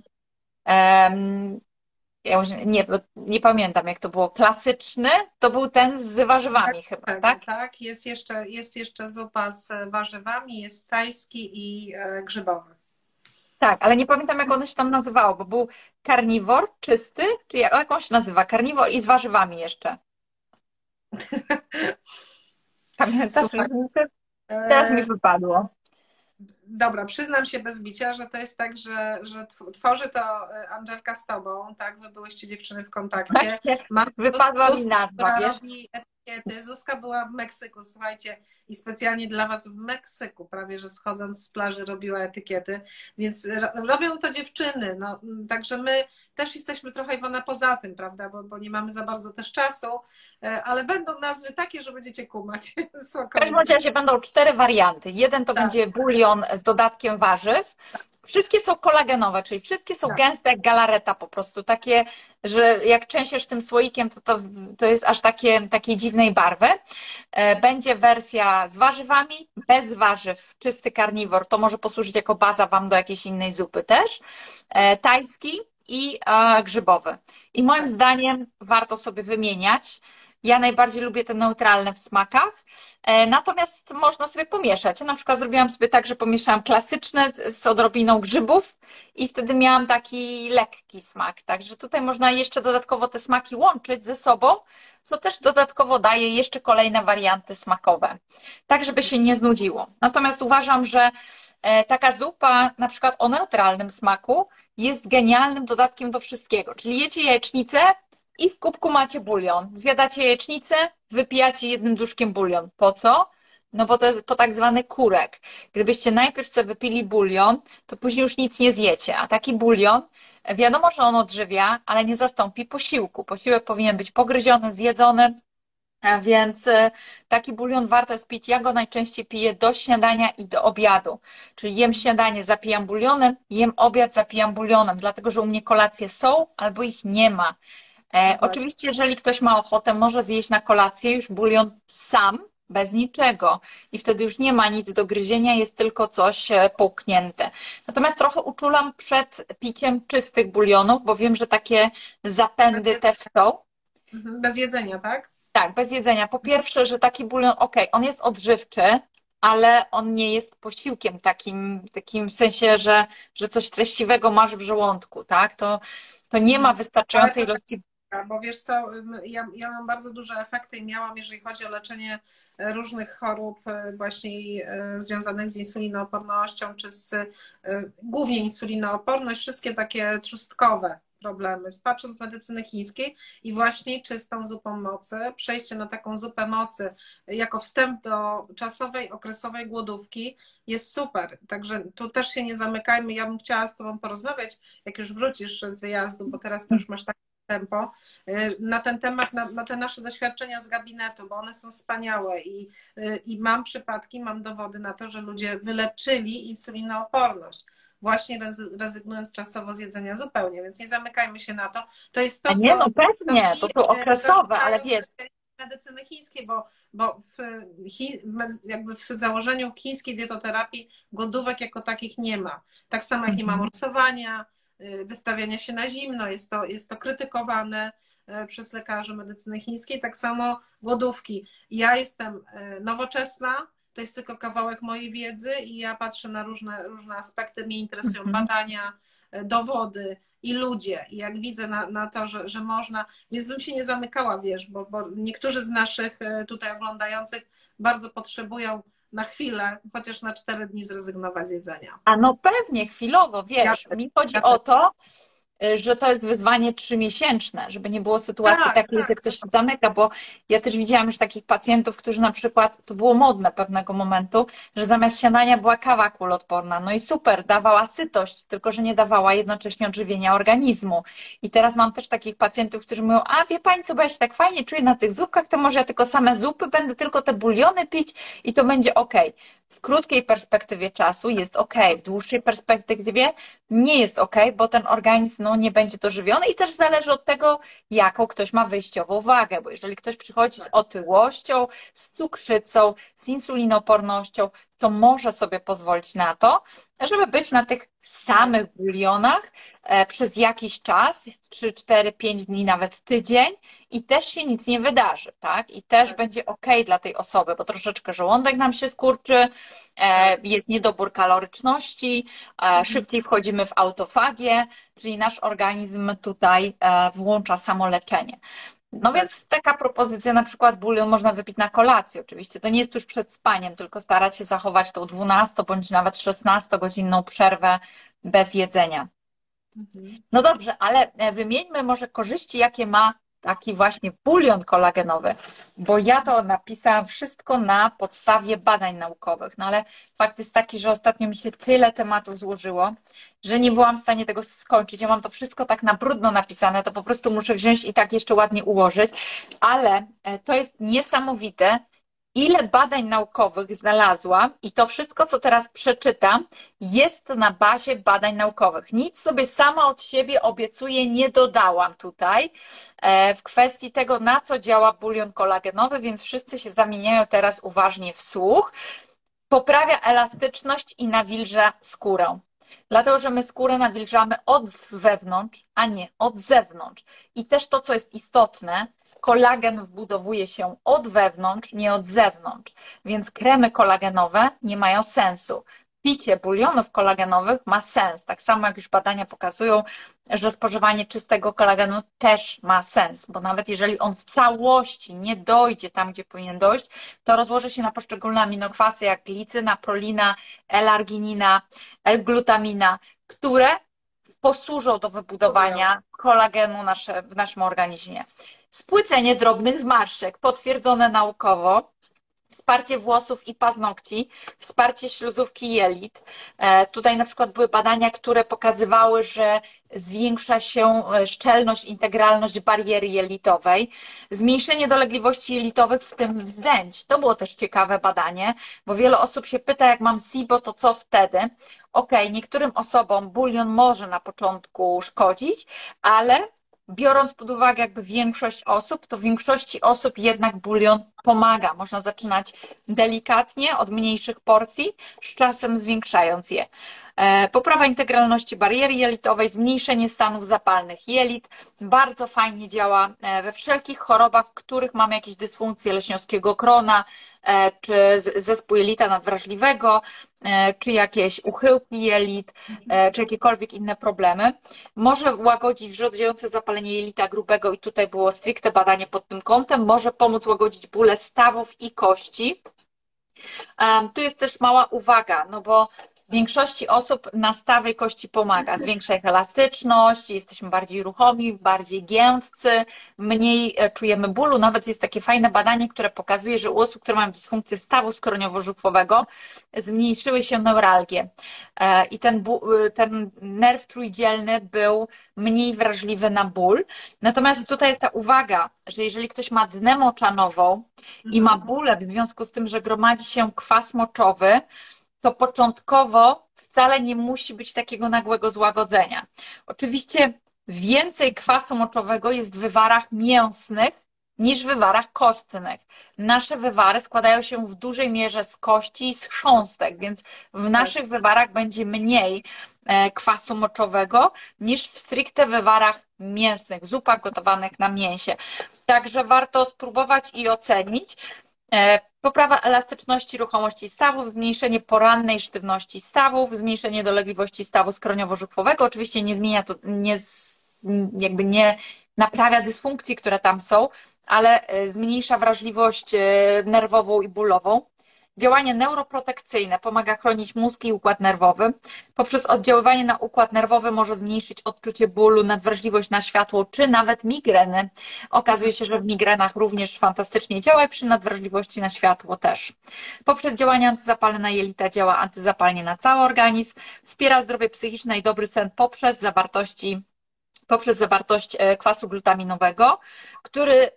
ja już nie, nie pamiętam jak to było, klasyczny, to był ten z warzywami tak, chyba, tak? Tak, tak. Jest jeszcze, jest jeszcze zupa z warzywami, jest tajski i e, grzybowy. Tak, ale nie pamiętam jak one się tam nazywało, bo był karniwor czysty, czy jak, jak on się nazywa? Karniwor i z warzywami jeszcze. Pamiętasz różnicę? Teraz mi e, wypadło. Dobra, przyznam się bez bicia, że to jest tak, że, że tw- tworzy to e, Angelka z tobą, tak? Wy byłyście dziewczyny w kontakcie. Właśnie Mam wypadła mi nazwa, która wiesz? robi etykiety. Zuzka była w Meksyku, słuchajcie, i specjalnie dla was w Meksyku, prawie że schodząc z plaży robiła etykiety, więc ro- robią to dziewczyny, no, także my też jesteśmy trochę Iwona poza tym, prawda, bo, bo nie mamy za bardzo też czasu, e, ale będą nazwy takie, że będziecie kumać. W każdym razie będą cztery warianty. Jeden to Tak. będzie bulion z dodatkiem warzyw. Wszystkie są kolagenowe, czyli wszystkie są Tak. gęste jak galareta po prostu. Takie, że jak trzęsiesz tym słoikiem, to, to, to jest aż takie, takiej dziwnej barwy. E, Będzie wersja z warzywami, bez warzyw, czysty karniwor. To może posłużyć jako baza Wam do jakiejś innej zupy też. E, Tajski i e, grzybowy. I moim zdaniem warto sobie wymieniać. Ja najbardziej lubię te neutralne w smakach. E, Natomiast można sobie pomieszać. Ja na przykład zrobiłam sobie tak, że pomieszałam klasyczne z odrobiną grzybów i wtedy miałam taki lekki smak. Także tutaj można jeszcze dodatkowo te smaki łączyć ze sobą, co też dodatkowo daje jeszcze kolejne warianty smakowe. Tak, żeby się nie znudziło. Natomiast uważam, że e, taka zupa, na przykład o neutralnym smaku, jest genialnym dodatkiem do wszystkiego. Czyli jecie jajecznicę, i w kubku macie bulion. Zjadacie jajecznicę, wypijacie jednym duszkiem bulion. Po co? No bo to jest po tak zwany kurek. Gdybyście najpierw sobie wypili bulion, to później już nic nie zjecie. A taki bulion, wiadomo, że on odżywia, ale nie zastąpi posiłku. Posiłek powinien być pogryziony, zjedzony. Więc e, taki bulion warto jest pić. Ja go najczęściej piję do śniadania i do obiadu. Czyli jem śniadanie, zapijam bulionem, jem obiad, zapijam bulionem, dlatego że u mnie kolacje są albo ich nie ma. E, właśnie. oczywiście, jeżeli ktoś ma ochotę, może zjeść na kolację już bulion sam, bez niczego. I wtedy już nie ma nic do gryzienia, jest tylko coś e, połknięte. Natomiast trochę uczulam przed piciem czystych bulionów, bo wiem, że takie zapędy też są. Mhm, Bez jedzenia, tak? Tak, bez jedzenia. Po pierwsze, że taki bulion, ok, on jest odżywczy, ale on nie jest posiłkiem takim, takim w sensie, że, że coś treściwego masz w żołądku, tak? To, to nie ma wystarczającej Ale to- ilości. Bo wiesz co, ja, ja mam bardzo duże efekty i miałam, jeżeli chodzi o leczenie e, różnych chorób e, właśnie e, związanych z insulinoopornością, czy z głównie insulinooporność, wszystkie takie trzustkowe problemy. Patrząc z medycyny chińskiej i właśnie czystą zupą mocy, przejście na taką zupę mocy jako wstęp do czasowej, okresowej głodówki jest super. Także tu też się nie zamykajmy. Ja bym chciała z Tobą porozmawiać, jak już wrócisz z wyjazdu, bo teraz to już masz tak tempo, y, na ten temat, na, na te nasze doświadczenia z gabinetu, bo one są wspaniałe i, y, i mam przypadki, mam dowody na to, że ludzie wyleczyli insulinooporność. Właśnie rezy- rezygnując czasowo z jedzenia zupełnie, więc nie zamykajmy się na to. To jest to, A nie, co no pewnie, to tu okresowe, ale wiesz, medycyny chińskiej, bo, bo w, chi, jakby w założeniu chińskiej dietoterapii głodówek jako takich nie ma. Tak samo jak nie ma Mhm. morsowania, y, wystawiania się na zimno, jest to, jest to krytykowane y, przez lekarzy medycyny chińskiej, tak samo głodówki. Ja jestem y, nowoczesna, to jest tylko kawałek mojej wiedzy i ja patrzę na różne, różne aspekty, mnie interesują Mhm. badania, y, dowody i ludzie. I jak widzę na, na to, że, że można, więc bym się nie zamykała, wiesz, bo, bo niektórzy z naszych y, tutaj oglądających bardzo potrzebują na chwilę, chociaż na cztery dni zrezygnować z jedzenia. a no pewnie, chwilowo, wiesz, Ja- mi chodzi ja- o to, że to jest wyzwanie trzymiesięczne, żeby nie było sytuacji Tak, takiej, tak. że ktoś się zamyka, bo ja też widziałam już takich pacjentów, którzy na przykład, to było modne pewnego momentu, że zamiast śniadania była kawa kuloodporna, no i super, dawała sytość, tylko że nie dawała jednocześnie odżywienia organizmu. I teraz mam też takich pacjentów, którzy mówią, a wie pani co, bo ja się tak fajnie czuję na tych zupkach, to może ja tylko same zupy będę tylko te buliony pić i to będzie ok. W krótkiej perspektywie czasu jest ok, w dłuższej perspektywie nie jest ok, bo ten organizm no, nie będzie dożywiony i też zależy od tego, jaką ktoś ma wyjściową wagę, bo jeżeli ktoś przychodzi z otyłością, z cukrzycą, z insulinoopornością, to może sobie pozwolić na to, żeby być na tych samych bulionach e, przez jakiś czas, 3, 4, 5 dni, nawet tydzień i też się nic nie wydarzy, tak? I też tak. będzie ok dla tej osoby, bo troszeczkę żołądek nam się skurczy, e, tak. jest niedobór kaloryczności, e, mhm. szybciej wchodzimy w autofagię, czyli nasz organizm tutaj włącza samoleczenie. No więc taka propozycja, na przykład bulion można wypić na kolację oczywiście. To nie jest tuż przed spaniem, tylko starać się zachować tą 12 bądź nawet 16 godzinną przerwę bez jedzenia. Mhm. No dobrze, ale e, wymieńmy może korzyści, jakie ma taki właśnie bulion kolagenowy, bo ja to napisałam wszystko na podstawie badań naukowych, no ale fakt jest taki, że ostatnio mi się tyle tematów złożyło, że nie byłam w stanie tego skończyć. Ja mam to wszystko tak na brudno napisane, to po prostu muszę wziąć i tak jeszcze ładnie ułożyć, ale e, to jest niesamowite, ile badań naukowych znalazłam i to wszystko, co teraz przeczytam, jest na bazie badań naukowych. Nic sobie sama od siebie obiecuję, nie dodałam tutaj e, w kwestii tego, na co działa bulion kolagenowy, więc wszyscy się zamieniają teraz uważnie w słuch. Poprawia elastyczność i nawilża skórę. Dlatego, że my skórę nawilżamy od wewnątrz, a nie od zewnątrz. I też to, co jest istotne, kolagen wbudowuje się od wewnątrz, nie od zewnątrz. Więc kremy kolagenowe nie mają sensu picie bulionów kolagenowych ma sens. Tak samo jak już badania pokazują, że spożywanie czystego kolagenu też ma sens, bo nawet jeżeli on w całości nie dojdzie tam, gdzie powinien dojść, to rozłoży się na poszczególne aminokwasy jak glicyna, prolina, L-arginina, L-glutamina, które posłużą do wybudowania kolagenu nasze, w naszym organizmie. Spłycenie drobnych zmarszczek, potwierdzone naukowo, wsparcie włosów i paznokci, wsparcie śluzówki jelit. E, tutaj na przykład były badania, które pokazywały, że zwiększa się e, szczelność, integralność bariery jelitowej, zmniejszenie dolegliwości jelitowych, w tym wzdęć. To było też ciekawe badanie, bo wiele osób się pyta, jak mam SIBO, to co wtedy? Ok, niektórym osobom bulion może na początku szkodzić, ale biorąc pod uwagę jakby większość osób, to większości osób jednak bulion pomaga. Można zaczynać delikatnie od mniejszych porcji, z czasem zwiększając je. E, poprawa integralności bariery jelitowej, zmniejszenie stanów zapalnych jelit. Bardzo fajnie działa e, we wszelkich chorobach, w których mamy jakieś dysfunkcje leśniowskiego krona, e, czy zespół jelita nadwrażliwego, czy jakieś uchyłki jelit, czy jakiekolwiek inne problemy. Może łagodzić wrzodziejące zapalenie jelita grubego i tutaj było stricte badanie pod tym kątem. Może pomóc łagodzić bóle stawów i kości. Tu jest też mała uwaga, no bo większości osób na stawej kości pomaga. Zwiększa ich elastyczność, jesteśmy bardziej ruchomi, bardziej giętcy, mniej e, czujemy bólu. Nawet jest takie fajne badanie, które pokazuje, że u osób, które mają dysfunkcję stawu skroniowo-żuchwowego, zmniejszyły się neuralgie. E, I ten, e, ten nerw trójdzielny był mniej wrażliwy na ból. Natomiast tutaj jest ta uwaga, że jeżeli ktoś ma dnę moczanową i ma bóle w związku z tym, że gromadzi się kwas moczowy, to początkowo wcale nie musi być takiego nagłego złagodzenia. Oczywiście więcej kwasu moczowego jest w wywarach mięsnych niż w wywarach kostnych. Nasze wywary składają się w dużej mierze z kości i z chrząstek, więc w naszych wywarach będzie mniej e, kwasu moczowego niż w stricte wywarach mięsnych, zupach gotowanych na mięsie. Także warto spróbować i ocenić. E, poprawa elastyczności ruchomości stawów, zmniejszenie porannej sztywności stawów, zmniejszenie dolegliwości stawu skroniowo-żuchwowego. Oczywiście nie zmienia to, nie, jakby nie naprawia dysfunkcji, które tam są, ale e, zmniejsza wrażliwość e, nerwową i bólową. Działanie neuroprotekcyjne pomaga chronić mózg i układ nerwowy. Poprzez oddziaływanie na układ nerwowy może zmniejszyć odczucie bólu, nadwrażliwość na światło, czy nawet migreny. Okazuje się, że w migrenach również fantastycznie działa i przy nadwrażliwości na światło też. Poprzez działanie antyzapalne na jelita działa antyzapalnie na cały organizm, wspiera zdrowie psychiczne i dobry sen poprzez zawartości poprzez zawartość e, kwasu glutaminowego, który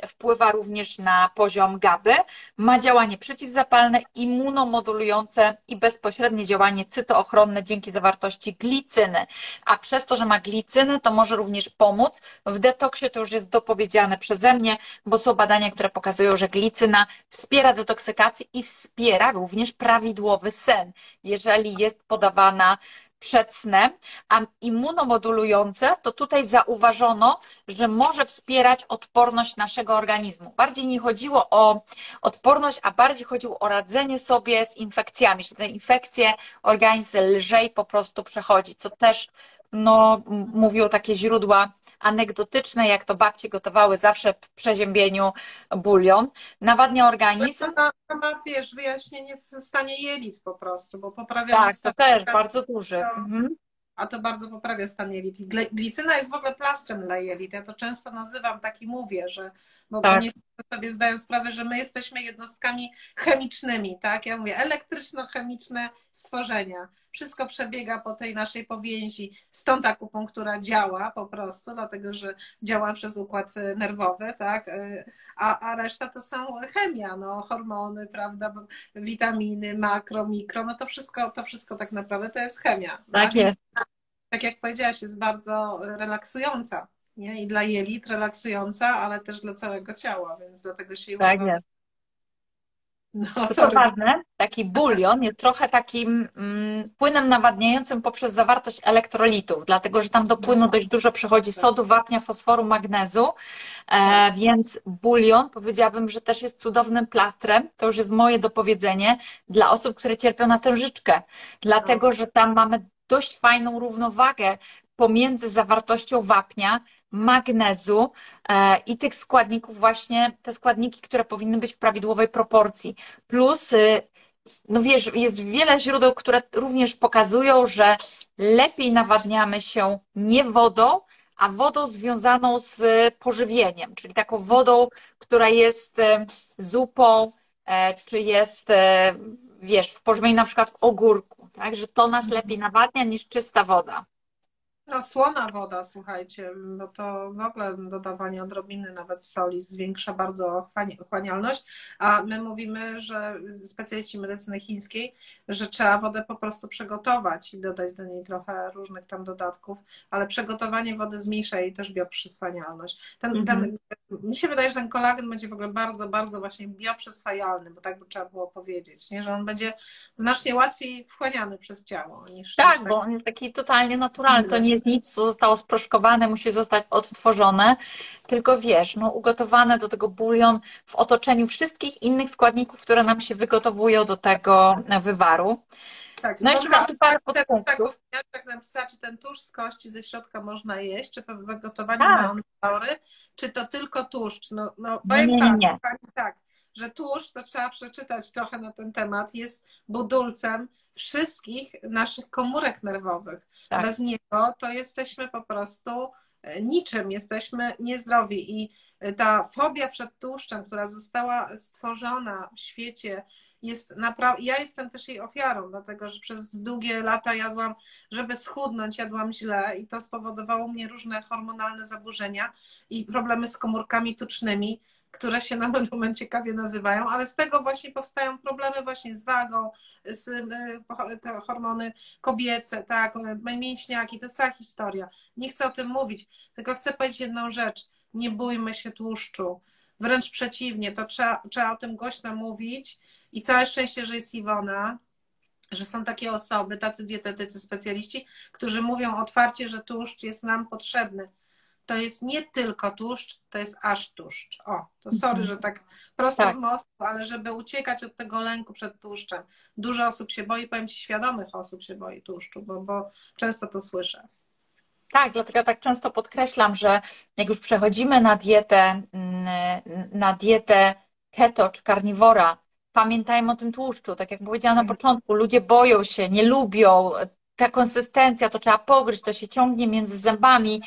e, wpływa również na poziom GABY, ma działanie przeciwzapalne, immunomodulujące i bezpośrednie działanie cytoochronne dzięki zawartości glicyny. A przez to, że ma glicyny, to może również pomóc w detoksie, to już jest dopowiedziane przeze mnie, bo są badania, które pokazują, że glicyna wspiera detoksykację i wspiera również prawidłowy sen, jeżeli jest podawana przed snem, a immunomodulujące, to tutaj zauważono, że może wspierać odporność naszego organizmu. Bardziej nie chodziło o odporność, a bardziej chodziło o radzenie sobie z infekcjami, że te infekcje organizm lżej po prostu przechodzi, co też no, mówią takie źródła anegdotyczne, jak to babcie gotowały zawsze w przeziębieniu bulion. Nawadnia organizm. To ma, wiesz, wyjaśnienie w stanie jelit po prostu, bo poprawia... Tak, to też bardzo duży. Mhm. A to bardzo poprawia stan jelit. Glicyna jest w ogóle plastrem dla jelit. Ja to często nazywam, tak i mówię, że bo tak. nie sobie zdają sprawę, że my jesteśmy jednostkami chemicznymi, tak? Ja mówię elektryczno-chemiczne stworzenia wszystko przebiega po tej naszej powięzi. Stąd akupunktura działa po prostu, dlatego że działa przez układ nerwowy, tak? A, a reszta to są chemia, no, hormony, prawda, witaminy, makro, mikro, no to wszystko, to wszystko tak naprawdę to jest chemia. Tak, tak? jest. Tak jak powiedziałaś, jest bardzo relaksująca. Nie? I dla jelit relaksująca, ale też dla całego ciała, więc dlatego się Tak jest. No, to co ważne, taki bulion jest trochę takim mm, płynem nawadniającym poprzez zawartość elektrolitów, dlatego że tam do płynu dość dużo przechodzi sodu, wapnia, fosforu, magnezu, e, więc bulion powiedziałabym, że też jest cudownym plastrem, to już jest moje dopowiedzenie, dla osób, które cierpią na tężyczkę, dlatego że tam mamy dość fajną równowagę pomiędzy zawartością wapnia, magnezu e, i tych składników właśnie, te składniki, które powinny być w prawidłowej proporcji. Plus, y, no wiesz, jest wiele źródeł, które również pokazują, że lepiej nawadniamy się nie wodą, a wodą związaną z pożywieniem, czyli taką wodą, która jest e, zupą, e, czy jest, wiesz, w pożywieniu na przykład w ogórku, tak, że to nas lepiej nawadnia niż czysta woda. No, słona woda, słuchajcie, no to w ogóle dodawanie odrobiny nawet soli zwiększa bardzo chłanialność, a my mówimy, że specjaliści medycyny chińskiej, że trzeba wodę po prostu przygotować i dodać do niej trochę różnych tam dodatków, ale przygotowanie wody zmniejsza jej też bioprzyswanialność. Ten, -hmm. ten, mi się wydaje, że ten kolagen będzie w ogóle bardzo, bardzo właśnie bioprzyswajalny, bo tak by trzeba było powiedzieć, nie? że on będzie znacznie łatwiej wchłaniany przez ciało niż. Tak, niż bo on jest taki totalnie naturalny. To nie nic, co zostało sproszkowane, musi zostać odtworzone, tylko wiesz, no, ugotowane do tego bulion w otoczeniu wszystkich innych składników, które nam się wygotowują do tego wywaru. Tak, no jeszcze mam tu parę podpunktów. Tak, tak napisała, czy ten tłuszcz z kości ze środka można jeść, czy po wygotowaniu tak. ma on czy to tylko tłuszcz. No, no powiem nie, nie, nie. tak, tak, że tłuszcz, to trzeba przeczytać trochę na ten temat, jest budulcem wszystkich naszych komórek nerwowych. Tak. Bez niego to jesteśmy po prostu e, niczym, jesteśmy niezdrowi i e, ta fobia przed tłuszczem, która została stworzona w świecie, jest naprawdę. Ja jestem też jej ofiarą, dlatego że przez długie lata jadłam, żeby schudnąć, jadłam źle i to spowodowało mnie różne hormonalne zaburzenia i problemy z komórkami tucznymi które się nam będą ciekawie nazywają, ale z tego właśnie powstają problemy właśnie z wagą, z y, hormony kobiece, tak, mięśniaki, to jest cała historia. Nie chcę o tym mówić, tylko chcę powiedzieć jedną rzecz. Nie bójmy się tłuszczu. Wręcz przeciwnie, to trzeba, trzeba o tym głośno mówić i całe szczęście, że jest Iwona, że są takie osoby, tacy dietetycy, specjaliści, którzy mówią otwarcie, że tłuszcz jest nam potrzebny to jest nie tylko tłuszcz, to jest aż tłuszcz. O, to sorry, mhm. że tak prosto tak. z mostu, ale żeby uciekać od tego lęku przed tłuszczem. Dużo osób się boi, powiem Ci, świadomych osób się boi tłuszczu, bo, bo często to słyszę. Tak, dlatego tak często podkreślam, że jak już przechodzimy na dietę, mm, na dietę keto czy karniwora, pamiętajmy o tym tłuszczu. Tak jak powiedziałam na mhm. początku, ludzie boją się, nie lubią ta konsystencja, to trzeba pogryźć, to się ciągnie między zębami.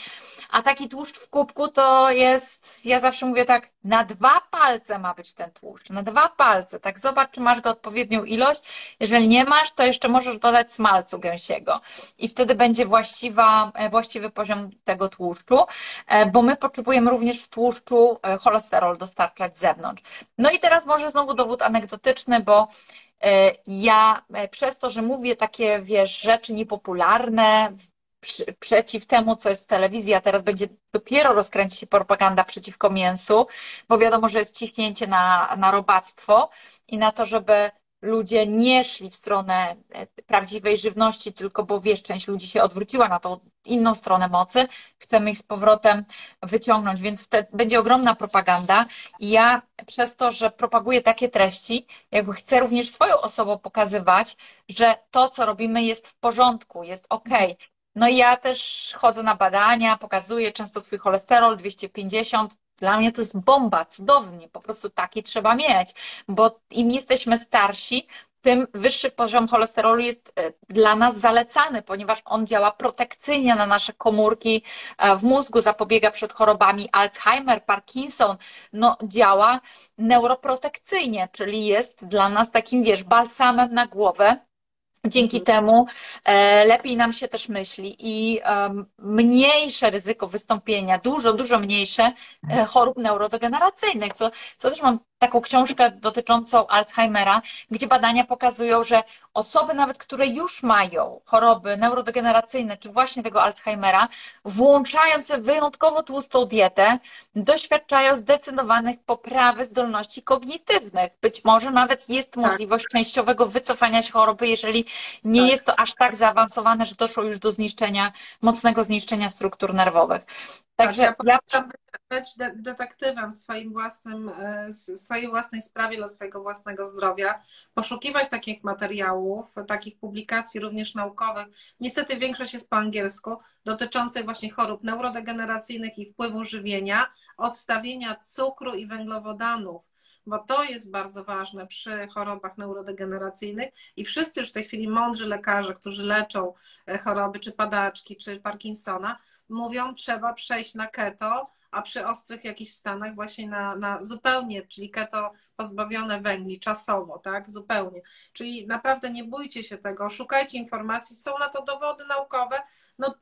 A taki tłuszcz w kubku to jest, ja zawsze mówię tak, na dwa palce ma być ten tłuszcz, na dwa palce. Tak zobacz, czy masz go odpowiednią ilość. Jeżeli nie masz, to jeszcze możesz dodać smalcu gęsiego i wtedy będzie właściwa, e, właściwy poziom tego tłuszczu, e, bo my potrzebujemy również w tłuszczu e, cholesterol dostarczać z zewnątrz. No i teraz może znowu dowód anegdotyczny, bo ja przez to, że mówię takie, wiesz, rzeczy niepopularne, przeciw temu, co jest w telewizji, a teraz będzie dopiero rozkręci się propaganda przeciwko mięsu, bo wiadomo, że jest ciśnięcie na, na robactwo i na to, żeby ludzie nie szli w stronę e, prawdziwej żywności, tylko bo wiesz, część ludzi się odwróciła na tą inną stronę mocy, chcemy ich z powrotem wyciągnąć, więc wtedy będzie ogromna propaganda i ja przez to, że propaguję takie treści, jakby chcę również swoją osobą pokazywać, że to, co robimy jest w porządku, jest ok, no i ja też chodzę na badania, pokazuję często swój cholesterol 250. Dla mnie to jest bomba, cudownie, po prostu taki trzeba mieć, bo im jesteśmy starsi, tym wyższy poziom cholesterolu jest e, dla nas zalecany, ponieważ on działa protekcyjnie na nasze komórki e, w mózgu, zapobiega przed chorobami. Alzheimer, Parkinson, no działa neuroprotekcyjnie, czyli jest dla nas takim, wiesz, balsamem na głowę, Dzięki mhm. temu e, lepiej nam się też myśli i mniejsze ryzyko wystąpienia, dużo, dużo mniejsze e, chorób neurodegeneracyjnych, co, co też mam taką książkę dotyczącą Alzheimera, gdzie badania pokazują, że osoby nawet, które już mają choroby neurodegeneracyjne, czy właśnie tego Alzheimera, włączając wyjątkowo tłustą dietę, doświadczają zdecydowanych poprawy zdolności kognitywnych. Być może nawet jest tak. możliwość częściowego wycofania się choroby, jeżeli nie tak. jest to aż tak zaawansowane, że doszło już do zniszczenia, mocnego zniszczenia struktur nerwowych. Także tak, ja, ja... być detektywem w swoim własnym, e, w swojej własnej sprawie dla swojego własnego zdrowia, poszukiwać takich materiałów, takich publikacji również naukowych. Niestety większość jest po angielsku, dotyczących właśnie chorób neurodegeneracyjnych i wpływu żywienia, odstawienia cukru i węglowodanów bo to jest bardzo ważne przy chorobach neurodegeneracyjnych i wszyscy już w tej chwili mądrzy lekarze, którzy leczą e, choroby czy padaczki, czy Parkinsona, mówią, trzeba przejść na keto, a przy ostrych jakichś stanach właśnie na, na zupełnie, czyli keto pozbawione węgli czasowo, tak, zupełnie. Czyli naprawdę nie bójcie się tego, szukajcie informacji, są na to dowody naukowe. No,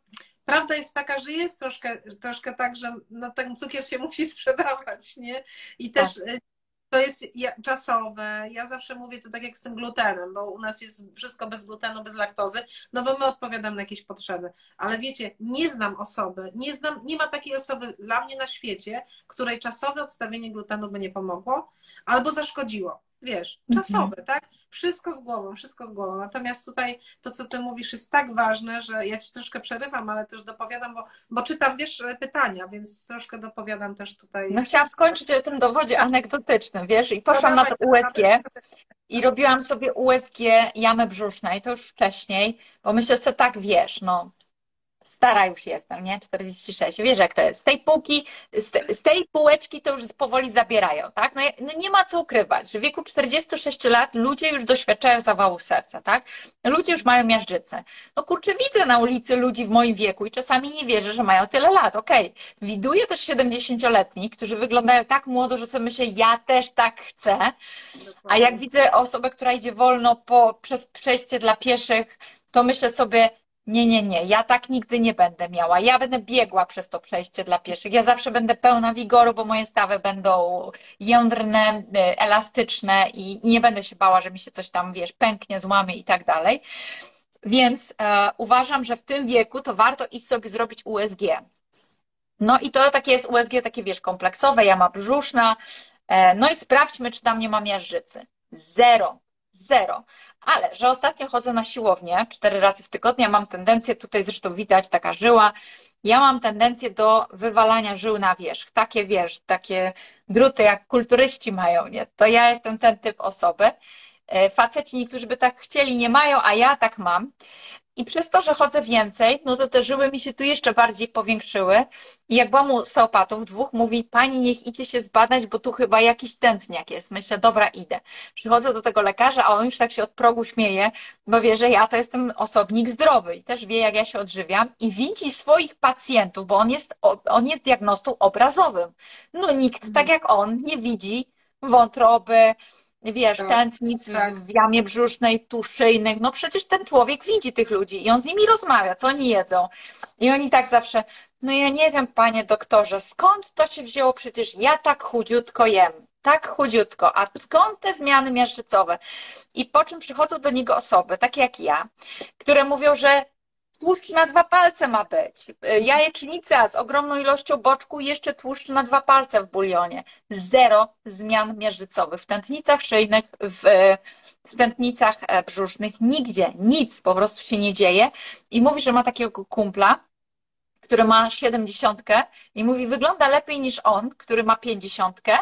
prawda jest taka, że jest troszkę, troszkę tak, że no, ten cukier się musi sprzedawać, nie? I też tak to jest czasowe. Ja zawsze mówię to tak jak z tym glutenem, bo u nas jest wszystko bez glutenu, bez laktozy, no bo my odpowiadamy na jakieś potrzeby. Ale wiecie, nie znam osoby, nie znam, nie ma takiej osoby dla mnie na świecie, której czasowe odstawienie glutenu by nie pomogło albo zaszkodziło wiesz, mhm. czasowe, tak? Wszystko z głową, wszystko z głową. Natomiast tutaj to, co ty mówisz, jest tak ważne, że ja ci troszkę przerywam, ale też dopowiadam, bo, bo czytam, wiesz, pytania, więc troszkę dopowiadam też tutaj. No chciałam skończyć o tym dowodzie anegdotycznym, wiesz, i poszłam no, na to USG i robiłam sobie USG jamy brzusznej, to już wcześniej, bo myślę sobie tak, wiesz, no stara już jestem, nie? 46. Wiesz, jak to jest. Z tej półki, z, te, z tej półeczki to już powoli zabierają, tak? No, no, nie ma co ukrywać, że w wieku 46 lat ludzie już doświadczają zawałów serca, tak? Ludzie już mają miażdżycę. No kurczę, widzę na ulicy ludzi w moim wieku i czasami nie wierzę, że mają tyle lat, okej. Okay. Widuję też 70-letnich, którzy wyglądają tak młodo, że sobie myślę, ja też tak chcę. A jak widzę osobę, która idzie wolno po, przez przejście dla pieszych, to myślę sobie, nie, nie, nie, ja tak nigdy nie będę miała. Ja będę biegła przez to przejście dla pieszych. Ja zawsze będę pełna wigoru, bo moje stawy będą jądrne, y, elastyczne i nie będę się bała, że mi się coś tam, wiesz, pęknie, złamie i tak dalej. Więc e, uważam, że w tym wieku to warto iść sobie zrobić USG. No i to takie jest USG, takie wiesz, kompleksowe, jama brzuszna. E, no i sprawdźmy, czy tam nie mam miażdżycy. Zero. Zero. Ale, że ostatnio chodzę na siłownię cztery razy w tygodniu, mam tendencję, tutaj zresztą widać taka żyła, ja mam tendencję do wywalania żył na wierzch. Takie, wiesz, takie druty jak kulturyści mają, nie? To ja jestem ten typ osoby. E, faceci niektórzy by tak chcieli, nie mają, a ja tak mam. I przez to, że chodzę więcej, no to te żyły mi się tu jeszcze bardziej powiększyły. I jak byłam u osteopatów, dwóch mówi, pani niech idzie się zbadać, bo tu chyba jakiś tętniak jest. Myślę, dobra, idę. Przychodzę do tego lekarza, a on już tak się od progu śmieje, bo wie, że ja to jestem osobnik zdrowy i też wie, jak ja się odżywiam i widzi swoich pacjentów, bo on jest, on jest diagnostą obrazowym. No nikt tak jak on nie widzi wątroby, wiesz, tak, tętnic tak. w jamie brzusznej, tuszyjnych. No przecież ten człowiek widzi tych ludzi i on z nimi rozmawia, co oni jedzą. I oni tak zawsze, no ja nie wiem, panie doktorze, skąd to się wzięło? Przecież ja tak chudziutko jem. Tak chudziutko. A skąd te zmiany miażdżycowe? I po czym przychodzą do niego osoby, takie jak ja, które mówią, że tłuszcz na dwa palce ma być. Jajecznica z ogromną ilością boczku i jeszcze tłuszcz na dwa palce w bulionie. Zero zmian miażdżycowych w tętnicach szyjnych, w, w tętnicach e, brzusznych, nigdzie, nic po prostu się nie dzieje. I mówi, że ma takiego kumpla, który ma siedemdziesiątkę i mówi, wygląda lepiej niż on, który ma pięćdziesiątkę.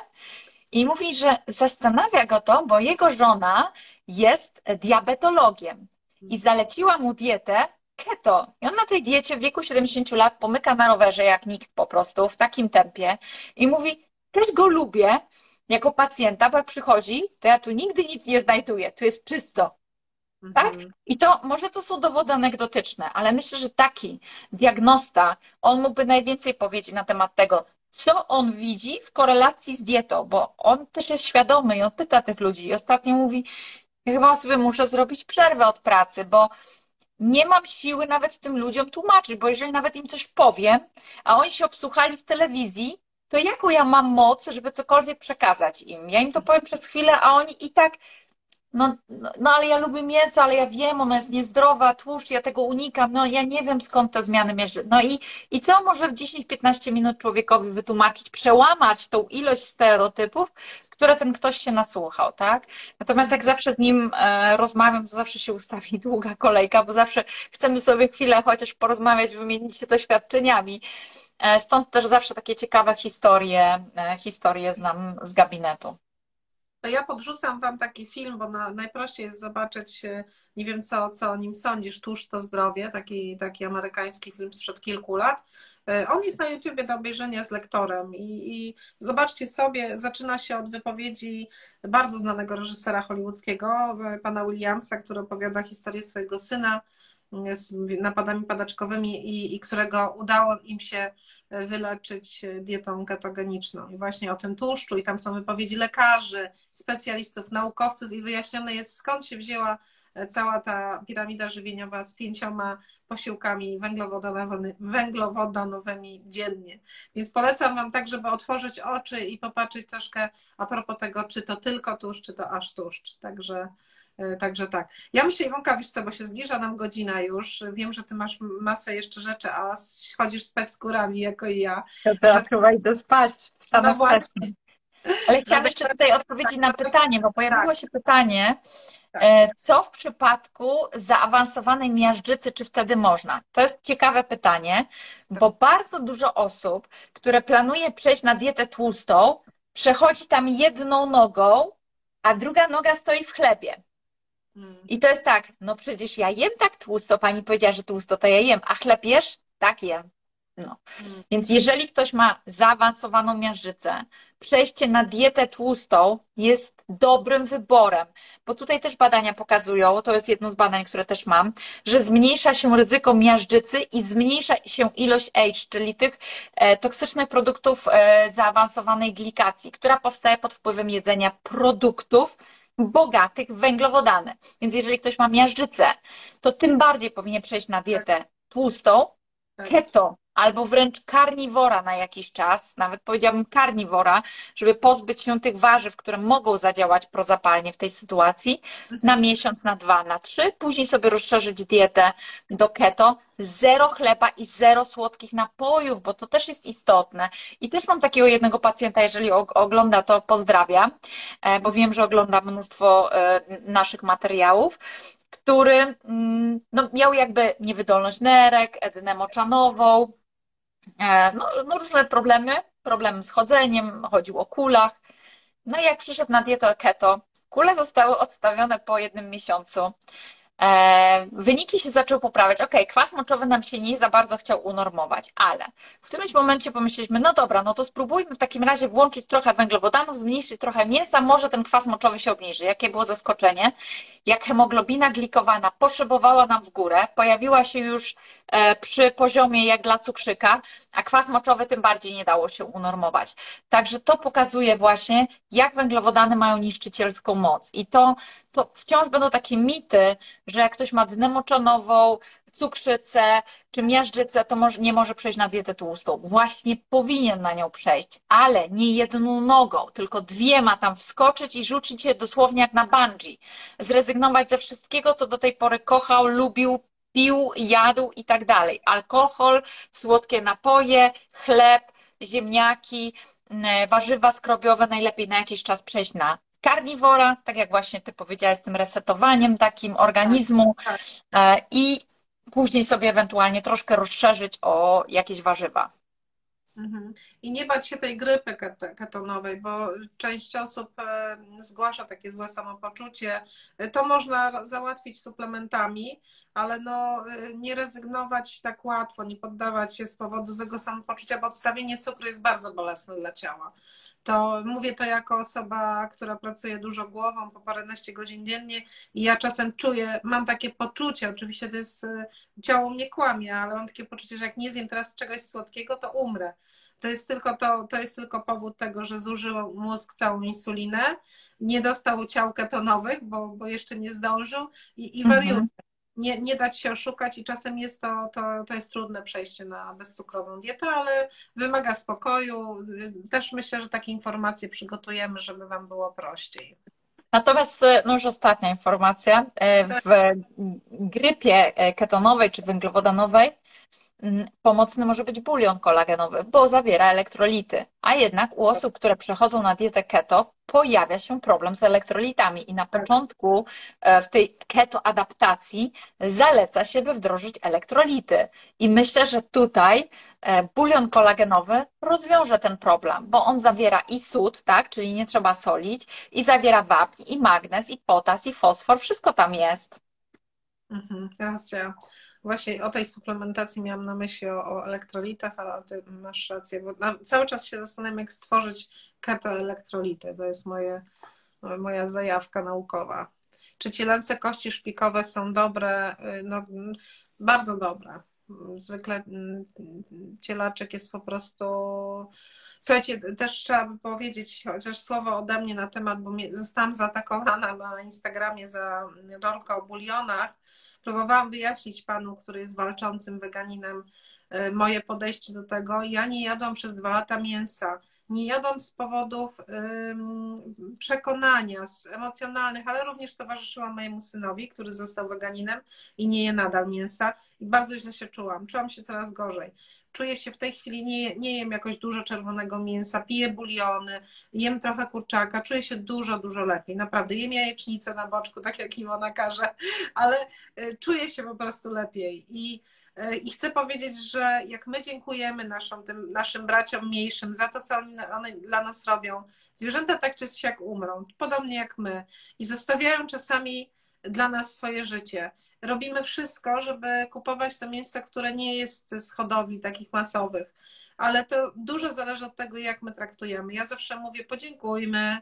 I mówi, że zastanawia go to, bo jego żona jest diabetologiem i zaleciła mu dietę keto. I on na tej diecie w wieku 70 lat pomyka na rowerze jak nikt po prostu, w takim tempie i mówi, też go lubię jako pacjenta, bo jak przychodzi, to ja tu nigdy nic nie znajduję, tu jest czysto. Tak? Mhm. I to może to są dowody anegdotyczne, ale myślę, że taki diagnosta, on mógłby najwięcej powiedzieć na temat tego, co on widzi w korelacji z dietą, bo on też jest świadomy i on pyta tych ludzi. I ostatnio mówi, ja chyba sobie muszę zrobić przerwę od pracy, bo nie mam siły nawet tym ludziom tłumaczyć, bo jeżeli nawet im coś powiem, a oni się obsłuchali w telewizji, to jaką ja mam moc, żeby cokolwiek przekazać im? Ja im to powiem przez chwilę, a oni i tak, no, no, ale ja lubię mięso, ale ja wiem, ono jest niezdrowe, tłuszcz, ja tego unikam, no ja nie wiem skąd te zmiany mierzy. No i, i co może w 10-15 minut człowiekowi wytłumaczyć, przełamać tą ilość stereotypów, które ten ktoś się nasłuchał, tak? Natomiast jak zawsze z nim e, rozmawiam, to zawsze się ustawi długa kolejka, bo zawsze chcemy sobie chwilę chociaż porozmawiać, wymienić się doświadczeniami. E, stąd też zawsze takie ciekawe historie, e, historie znam z gabinetu. To ja podrzucam Wam taki film, bo na, najprościej jest zobaczyć, nie wiem co, co o nim sądzisz, Tuż to zdrowie, taki, taki amerykański film sprzed kilku lat. E, on jest na YouTubie do obejrzenia z lektorem i, i zobaczcie sobie, zaczyna się od wypowiedzi bardzo znanego reżysera hollywoodzkiego, pana Williamsa, który opowiada historię swojego syna, z napadami padaczkowymi i, i którego udało im się wyleczyć dietą ketogeniczną. I właśnie o tym tłuszczu, i tam są wypowiedzi lekarzy, specjalistów, naukowców, i wyjaśnione jest skąd się wzięła cała ta piramida żywieniowa z pięcioma posiłkami węglowodanowymi dziennie. Więc polecam Wam tak, żeby otworzyć oczy i popatrzeć troszkę a propos tego, czy to tylko tłuszcz, czy to aż tłuszcz. Także E, także tak. Ja myślę, Iwonka, wiesz co, bo się zbliża nam godzina już. Wiem, że ty masz masę jeszcze rzeczy, a chodzisz spać z kurami, jako i ja. Ja teraz że... chyba idę spać. Wstanę no właśnie. Ale chciałam jeszcze tutaj odpowiedzieć tak, na pytanie, bo pojawiło tak. się pytanie, tak. E, co w przypadku zaawansowanej miażdżycy, czy wtedy można? To jest ciekawe pytanie, bo bardzo dużo osób, które planuje przejść na dietę tłustą, przechodzi tam jedną nogą, a druga noga stoi w chlebie. I to jest tak, no przecież ja jem tak tłusto, pani powiedziała, że tłusto, to ja jem, a chleb jesz? Tak jem. No. Mm. Więc jeżeli ktoś ma zaawansowaną miażdżycę, przejście na dietę tłustą jest dobrym wyborem, bo tutaj też badania pokazują, to jest jedno z badań, które też mam, że zmniejsza się ryzyko miażdżycy i zmniejsza się ilość H, czyli tych e, toksycznych produktów e, zaawansowanej glikacji, która powstaje pod wpływem jedzenia produktów, bogatych w węglowodany. Więc jeżeli ktoś ma miażdżycę, to tym bardziej powinien przejść na dietę tłustą, tak. keto, albo wręcz karniwora na jakiś czas, nawet powiedziałabym karniwora, żeby pozbyć się tych warzyw, które mogą zadziałać prozapalnie w tej sytuacji, na miesiąc, na dwa, na trzy. Później sobie rozszerzyć dietę do keto, zero chleba i zero słodkich napojów, bo to też jest istotne. I też mam takiego jednego pacjenta, jeżeli ogląda, to pozdrawiam, e, bo wiem, że ogląda mnóstwo e, naszych materiałów który mm, no, miał jakby niewydolność nerek, edynę moczanową, no, no różne problemy, problem z chodzeniem, chodził o kulach. No i jak przyszedł na dietę keto, kule zostały odstawione po jednym miesiącu. E, wyniki się zaczęły poprawiać. Ok, kwas moczowy nam się nie za bardzo chciał unormować, ale w którymś momencie pomyśleliśmy, no dobra, no to spróbujmy w takim razie włączyć trochę węglowodanów, zmniejszyć trochę mięsa, może ten kwas moczowy się obniży. Jakie było zaskoczenie? Jak hemoglobina glikowana poszybowała nam w górę, pojawiła się już e, przy poziomie jak dla cukrzyka, a kwas moczowy tym bardziej nie dało się unormować. Także to pokazuje właśnie, jak węglowodany mają niszczycielską moc. I to, to wciąż będą takie mity, że jak ktoś ma dnę moczonową, cukrzycę czy miażdżycę, to nie może przejść na dietę tłustą. Właśnie powinien na nią przejść, ale nie jedną nogą, tylko dwiema tam wskoczyć i rzucić się dosłownie jak na bungee. Zrezygnować ze wszystkiego, co do tej pory kochał, lubił, pił, jadł i tak dalej. Alkohol, słodkie napoje, chleb, ziemniaki, warzywa skrobiowe, najlepiej na jakiś czas przejść na karniwora, tak jak właśnie Ty powiedziałaś, z tym resetowaniem takim organizmu tak, tak. i później sobie ewentualnie troszkę rozszerzyć o jakieś warzywa. Mhm. I nie bać się tej grypy ketonowej, bo część osób e, zgłasza takie złe samopoczucie. To można załatwić suplementami, ale no, e, nie rezygnować tak łatwo, nie poddawać się z powodu złego samopoczucia, bo odstawienie cukru jest bardzo bolesne dla ciała to mówię to jako osoba, która pracuje dużo głową po paręnaście godzin dziennie i ja czasem czuję, mam takie poczucie, oczywiście to jest, y, ciało mnie kłamie, ale mam takie poczucie, że jak nie zjem teraz czegoś słodkiego, to umrę. To jest tylko, to, to jest tylko powód tego, że zużył mózg całą insulinę, nie dostał ciał ketonowych, bo, bo jeszcze nie zdążył i, i wariuje. Mhm nie, nie dać się oszukać i czasem jest to, to, to jest trudne przejście na bezcukrową dietę, ale wymaga spokoju. Też myślę, że takie informacje przygotujemy, żeby Wam było prościej. Natomiast, no już ostatnia informacja. W grypie ketonowej czy węglowodanowej Mm, pomocny może być bulion kolagenowy, bo zawiera elektrolity. A jednak u osób, które przechodzą na dietę keto, pojawia się problem z elektrolitami i na początku e, w tej keto adaptacji zaleca się, by wdrożyć elektrolity. I myślę, że tutaj e, bulion kolagenowy rozwiąże ten problem, bo on zawiera i sód, tak, czyli nie trzeba solić, i zawiera wapń, i magnez, i potas, i fosfor, wszystko tam jest. Mhm, racja. Właśnie o tej suplementacji miałam na myśli o, o elektrolitach, ale ty masz rację, bo na, cały czas się zastanawiam, jak stworzyć ketoelektrolity. To jest moje, moja zajawka naukowa. Czy cielęce kości szpikowe są dobre? No, bardzo dobre. Zwykle mm, cielaczek jest po prostu. Słuchajcie, też trzeba by powiedzieć chociaż słowo ode mnie na temat, bo zostałam zaatakowana na Instagramie za rolkę o bulionach Próbowałam wyjaśnić panu, który jest walczącym weganinem, e, moje podejście do tego. Ja nie jadłam przez dwa lata mięsa. Nie jadłam z powodów przekonania, z emocjonalnych, ale również towarzyszyłam mojemu synowi, który został weganinem i nie je nadal mięsa i bardzo źle się czułam. Czułam się coraz gorzej. Czuję się w tej chwili, nie, nie jem jakoś dużo czerwonego mięsa, piję buliony, jem trochę kurczaka, czuję się dużo, dużo lepiej. Naprawdę, jem jajecznicę na boczku, tak jak Iwona każe, ale e, czuję się po prostu lepiej i I chcę powiedzieć, że jak my dziękujemy naszym, tym, naszym braciom mniejszym za to, co oni, one dla nas robią, zwierzęta tak czy siak umrą, podobnie jak my, i zostawiają czasami dla nas swoje życie. Robimy wszystko, żeby kupować to mięso, które nie jest z hodowli takich masowych, ale to dużo zależy od tego, jak my traktujemy. Ja zawsze mówię, podziękujmy,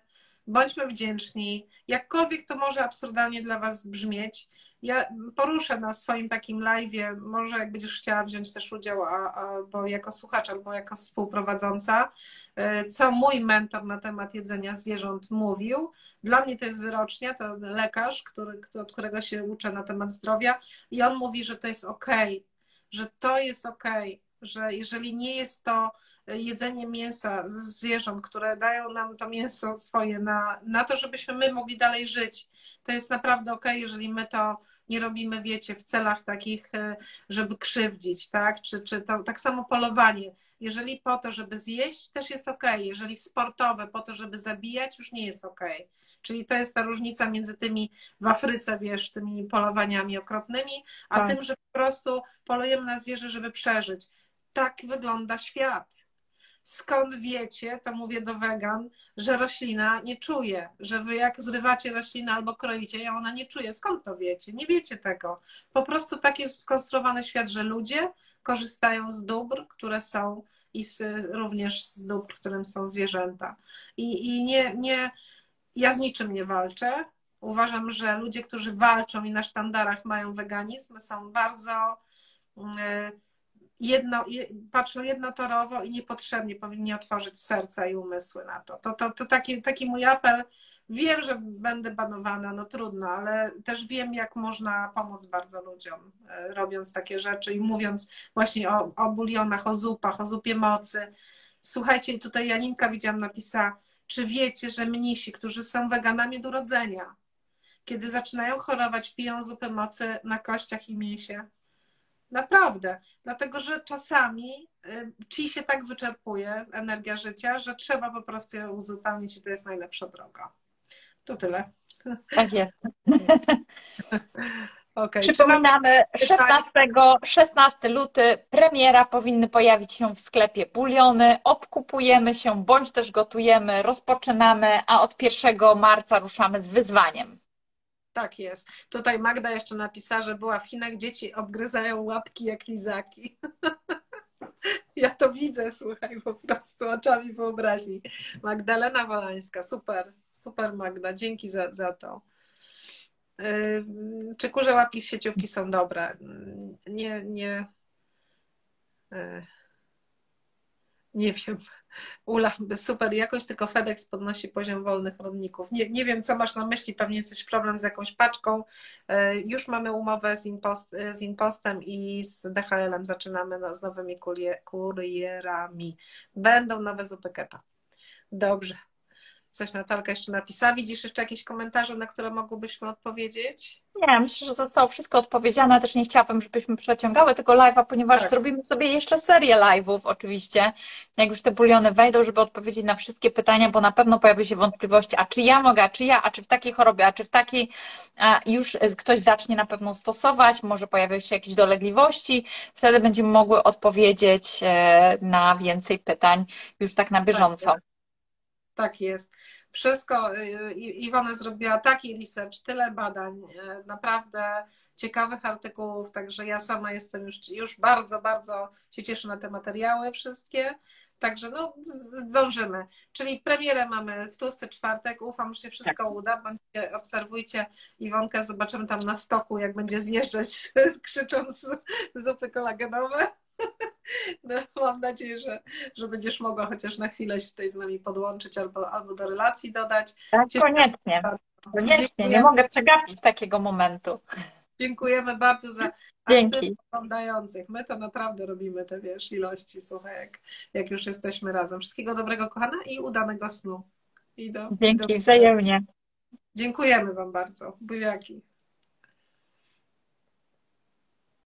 bądźmy wdzięczni, jakkolwiek to może absurdalnie dla Was brzmieć, ja poruszę na swoim takim live'ie, może jak będziesz chciała wziąć też udział, a, albo jako słuchacz, albo jako współprowadząca, e, co mój mentor na temat jedzenia zwierząt mówił. Dla mnie to jest wyrocznia, to lekarz, który, od którego się uczę na temat zdrowia i on mówi, że to jest ok, że to jest ok, że jeżeli nie jest to jedzenie mięsa ze zwierząt, które dają nam to mięso swoje na, na to, żebyśmy my mogli dalej żyć, to jest naprawdę ok, jeżeli my to nie robimy, wiecie, w celach takich, e, żeby krzywdzić, tak? Czy, czy to tak samo polowanie. Jeżeli po to, żeby zjeść, też jest ok. Jeżeli sportowe, po to, żeby zabijać, już nie jest ok. Czyli to jest ta różnica między tymi w Afryce, wiesz, tymi polowaniami okropnymi, a tak. tym, że po prostu polujemy na zwierzę, żeby przeżyć. Tak wygląda świat skąd wiecie, to mówię do wegan, że roślina nie czuje, że wy jak zrywacie roślinę albo kroicie ją, ona nie czuje. Skąd to wiecie? Nie wiecie tego. Po prostu tak jest skonstruowany świat, że ludzie korzystają z dóbr, które są i z, również z dóbr, którym są zwierzęta. I, i nie, nie, ja z niczym nie walczę. Uważam, że ludzie, którzy walczą i na sztandarach mają weganizm, są bardzo mm, jedno, patrzą jednotorowo i niepotrzebnie powinni otworzyć serca i umysły na to. To, to, to taki, taki mój apel. Wiem, że będę banowana, no trudno, ale też wiem, jak można pomóc bardzo ludziom, e, robiąc takie rzeczy i mówiąc właśnie o, o bulionach, o zupach, o zupie mocy. Słuchajcie, tutaj Janinka widziałam napisała, czy wiecie, że mnisi, którzy są weganami do urodzenia, kiedy zaczynają chorować, piją zupę mocy na kościach i mięsie? Naprawdę, dlatego że czasami ci y, się tak wyczerpuje energia życia, że trzeba po prostu ją uzupełnić i to jest najlepsza droga. To tyle. Tak jest. Okay. Przypominamy, 16, 16 luty, premiera, powinny pojawić się w sklepie buliony, obkupujemy się, bądź też gotujemy, rozpoczynamy, a od 1 marca ruszamy z wyzwaniem. Tak jest. Tutaj Magda jeszcze napisała, że była w Chinach, dzieci obgryzają łapki jak lizaki. Ja to widzę, słuchaj, po prostu oczami wyobraźni. Magdalena Walańska, super, super Magda, dzięki za, za to. Czy kurze łapki z sieciówki są dobre? Nie, nie. E, nie wiem. Ula, super jakoś, tylko FedEx podnosi poziom wolnych rodników. Nie, nie wiem, co masz na myśli, pewnie jesteś problem z jakąś paczką. E, już mamy umowę z, Impost, z Impostem i z DHL-em zaczynamy no, z nowymi kurierami. Będą nowe zupy keta. Dobrze. Coś Natalka jeszcze napisała. Widzisz jeszcze jakieś komentarze, na które mogłybyśmy odpowiedzieć? Nie, myślę, że zostało wszystko odpowiedziane. Też nie chciałabym, żebyśmy przeciągały tego live'a, ponieważ tak. zrobimy sobie jeszcze serię live'ów oczywiście, jak już te buliony wejdą, żeby odpowiedzieć na wszystkie pytania, bo na pewno pojawią się wątpliwości, a czy ja mogę, a czy ja, a czy w takiej chorobie, a czy w takiej, a już ktoś zacznie na pewno stosować, może pojawią się jakieś dolegliwości, wtedy będziemy mogły odpowiedzieć e, na więcej pytań już tak na bieżąco. Tak, jest. Wszystko, y, Iwona zrobiła taki research, tyle badań, y, naprawdę ciekawych artykułów, także ja sama jestem już, już bardzo, bardzo się cieszę na te materiały wszystkie. Także no, zdążymy. Czyli premierę mamy w tłusty czwartek. Ufam, że się wszystko tak. uda. Bądźcie, obserwujcie Iwonkę, zobaczymy tam na stoku, jak będzie zjeżdżać, krzycząc zupy kolagenowe. No, mam nadzieję, że, że będziesz mogła chociaż na chwilę się tutaj z nami podłączyć albo, albo do relacji dodać. Tak, koniecznie. Koniecznie, nie mogę przegapić takiego momentu. Dziękujemy bardzo za Dzięki. oglądających. My to naprawdę robimy te wiesz, ilości, słuchaj, jak, jak już jesteśmy razem. Wszystkiego dobrego, kochana, i udanego snu. I do, Dzięki, i do... wzajemnie. Dziękujemy Wam bardzo. Buziaki.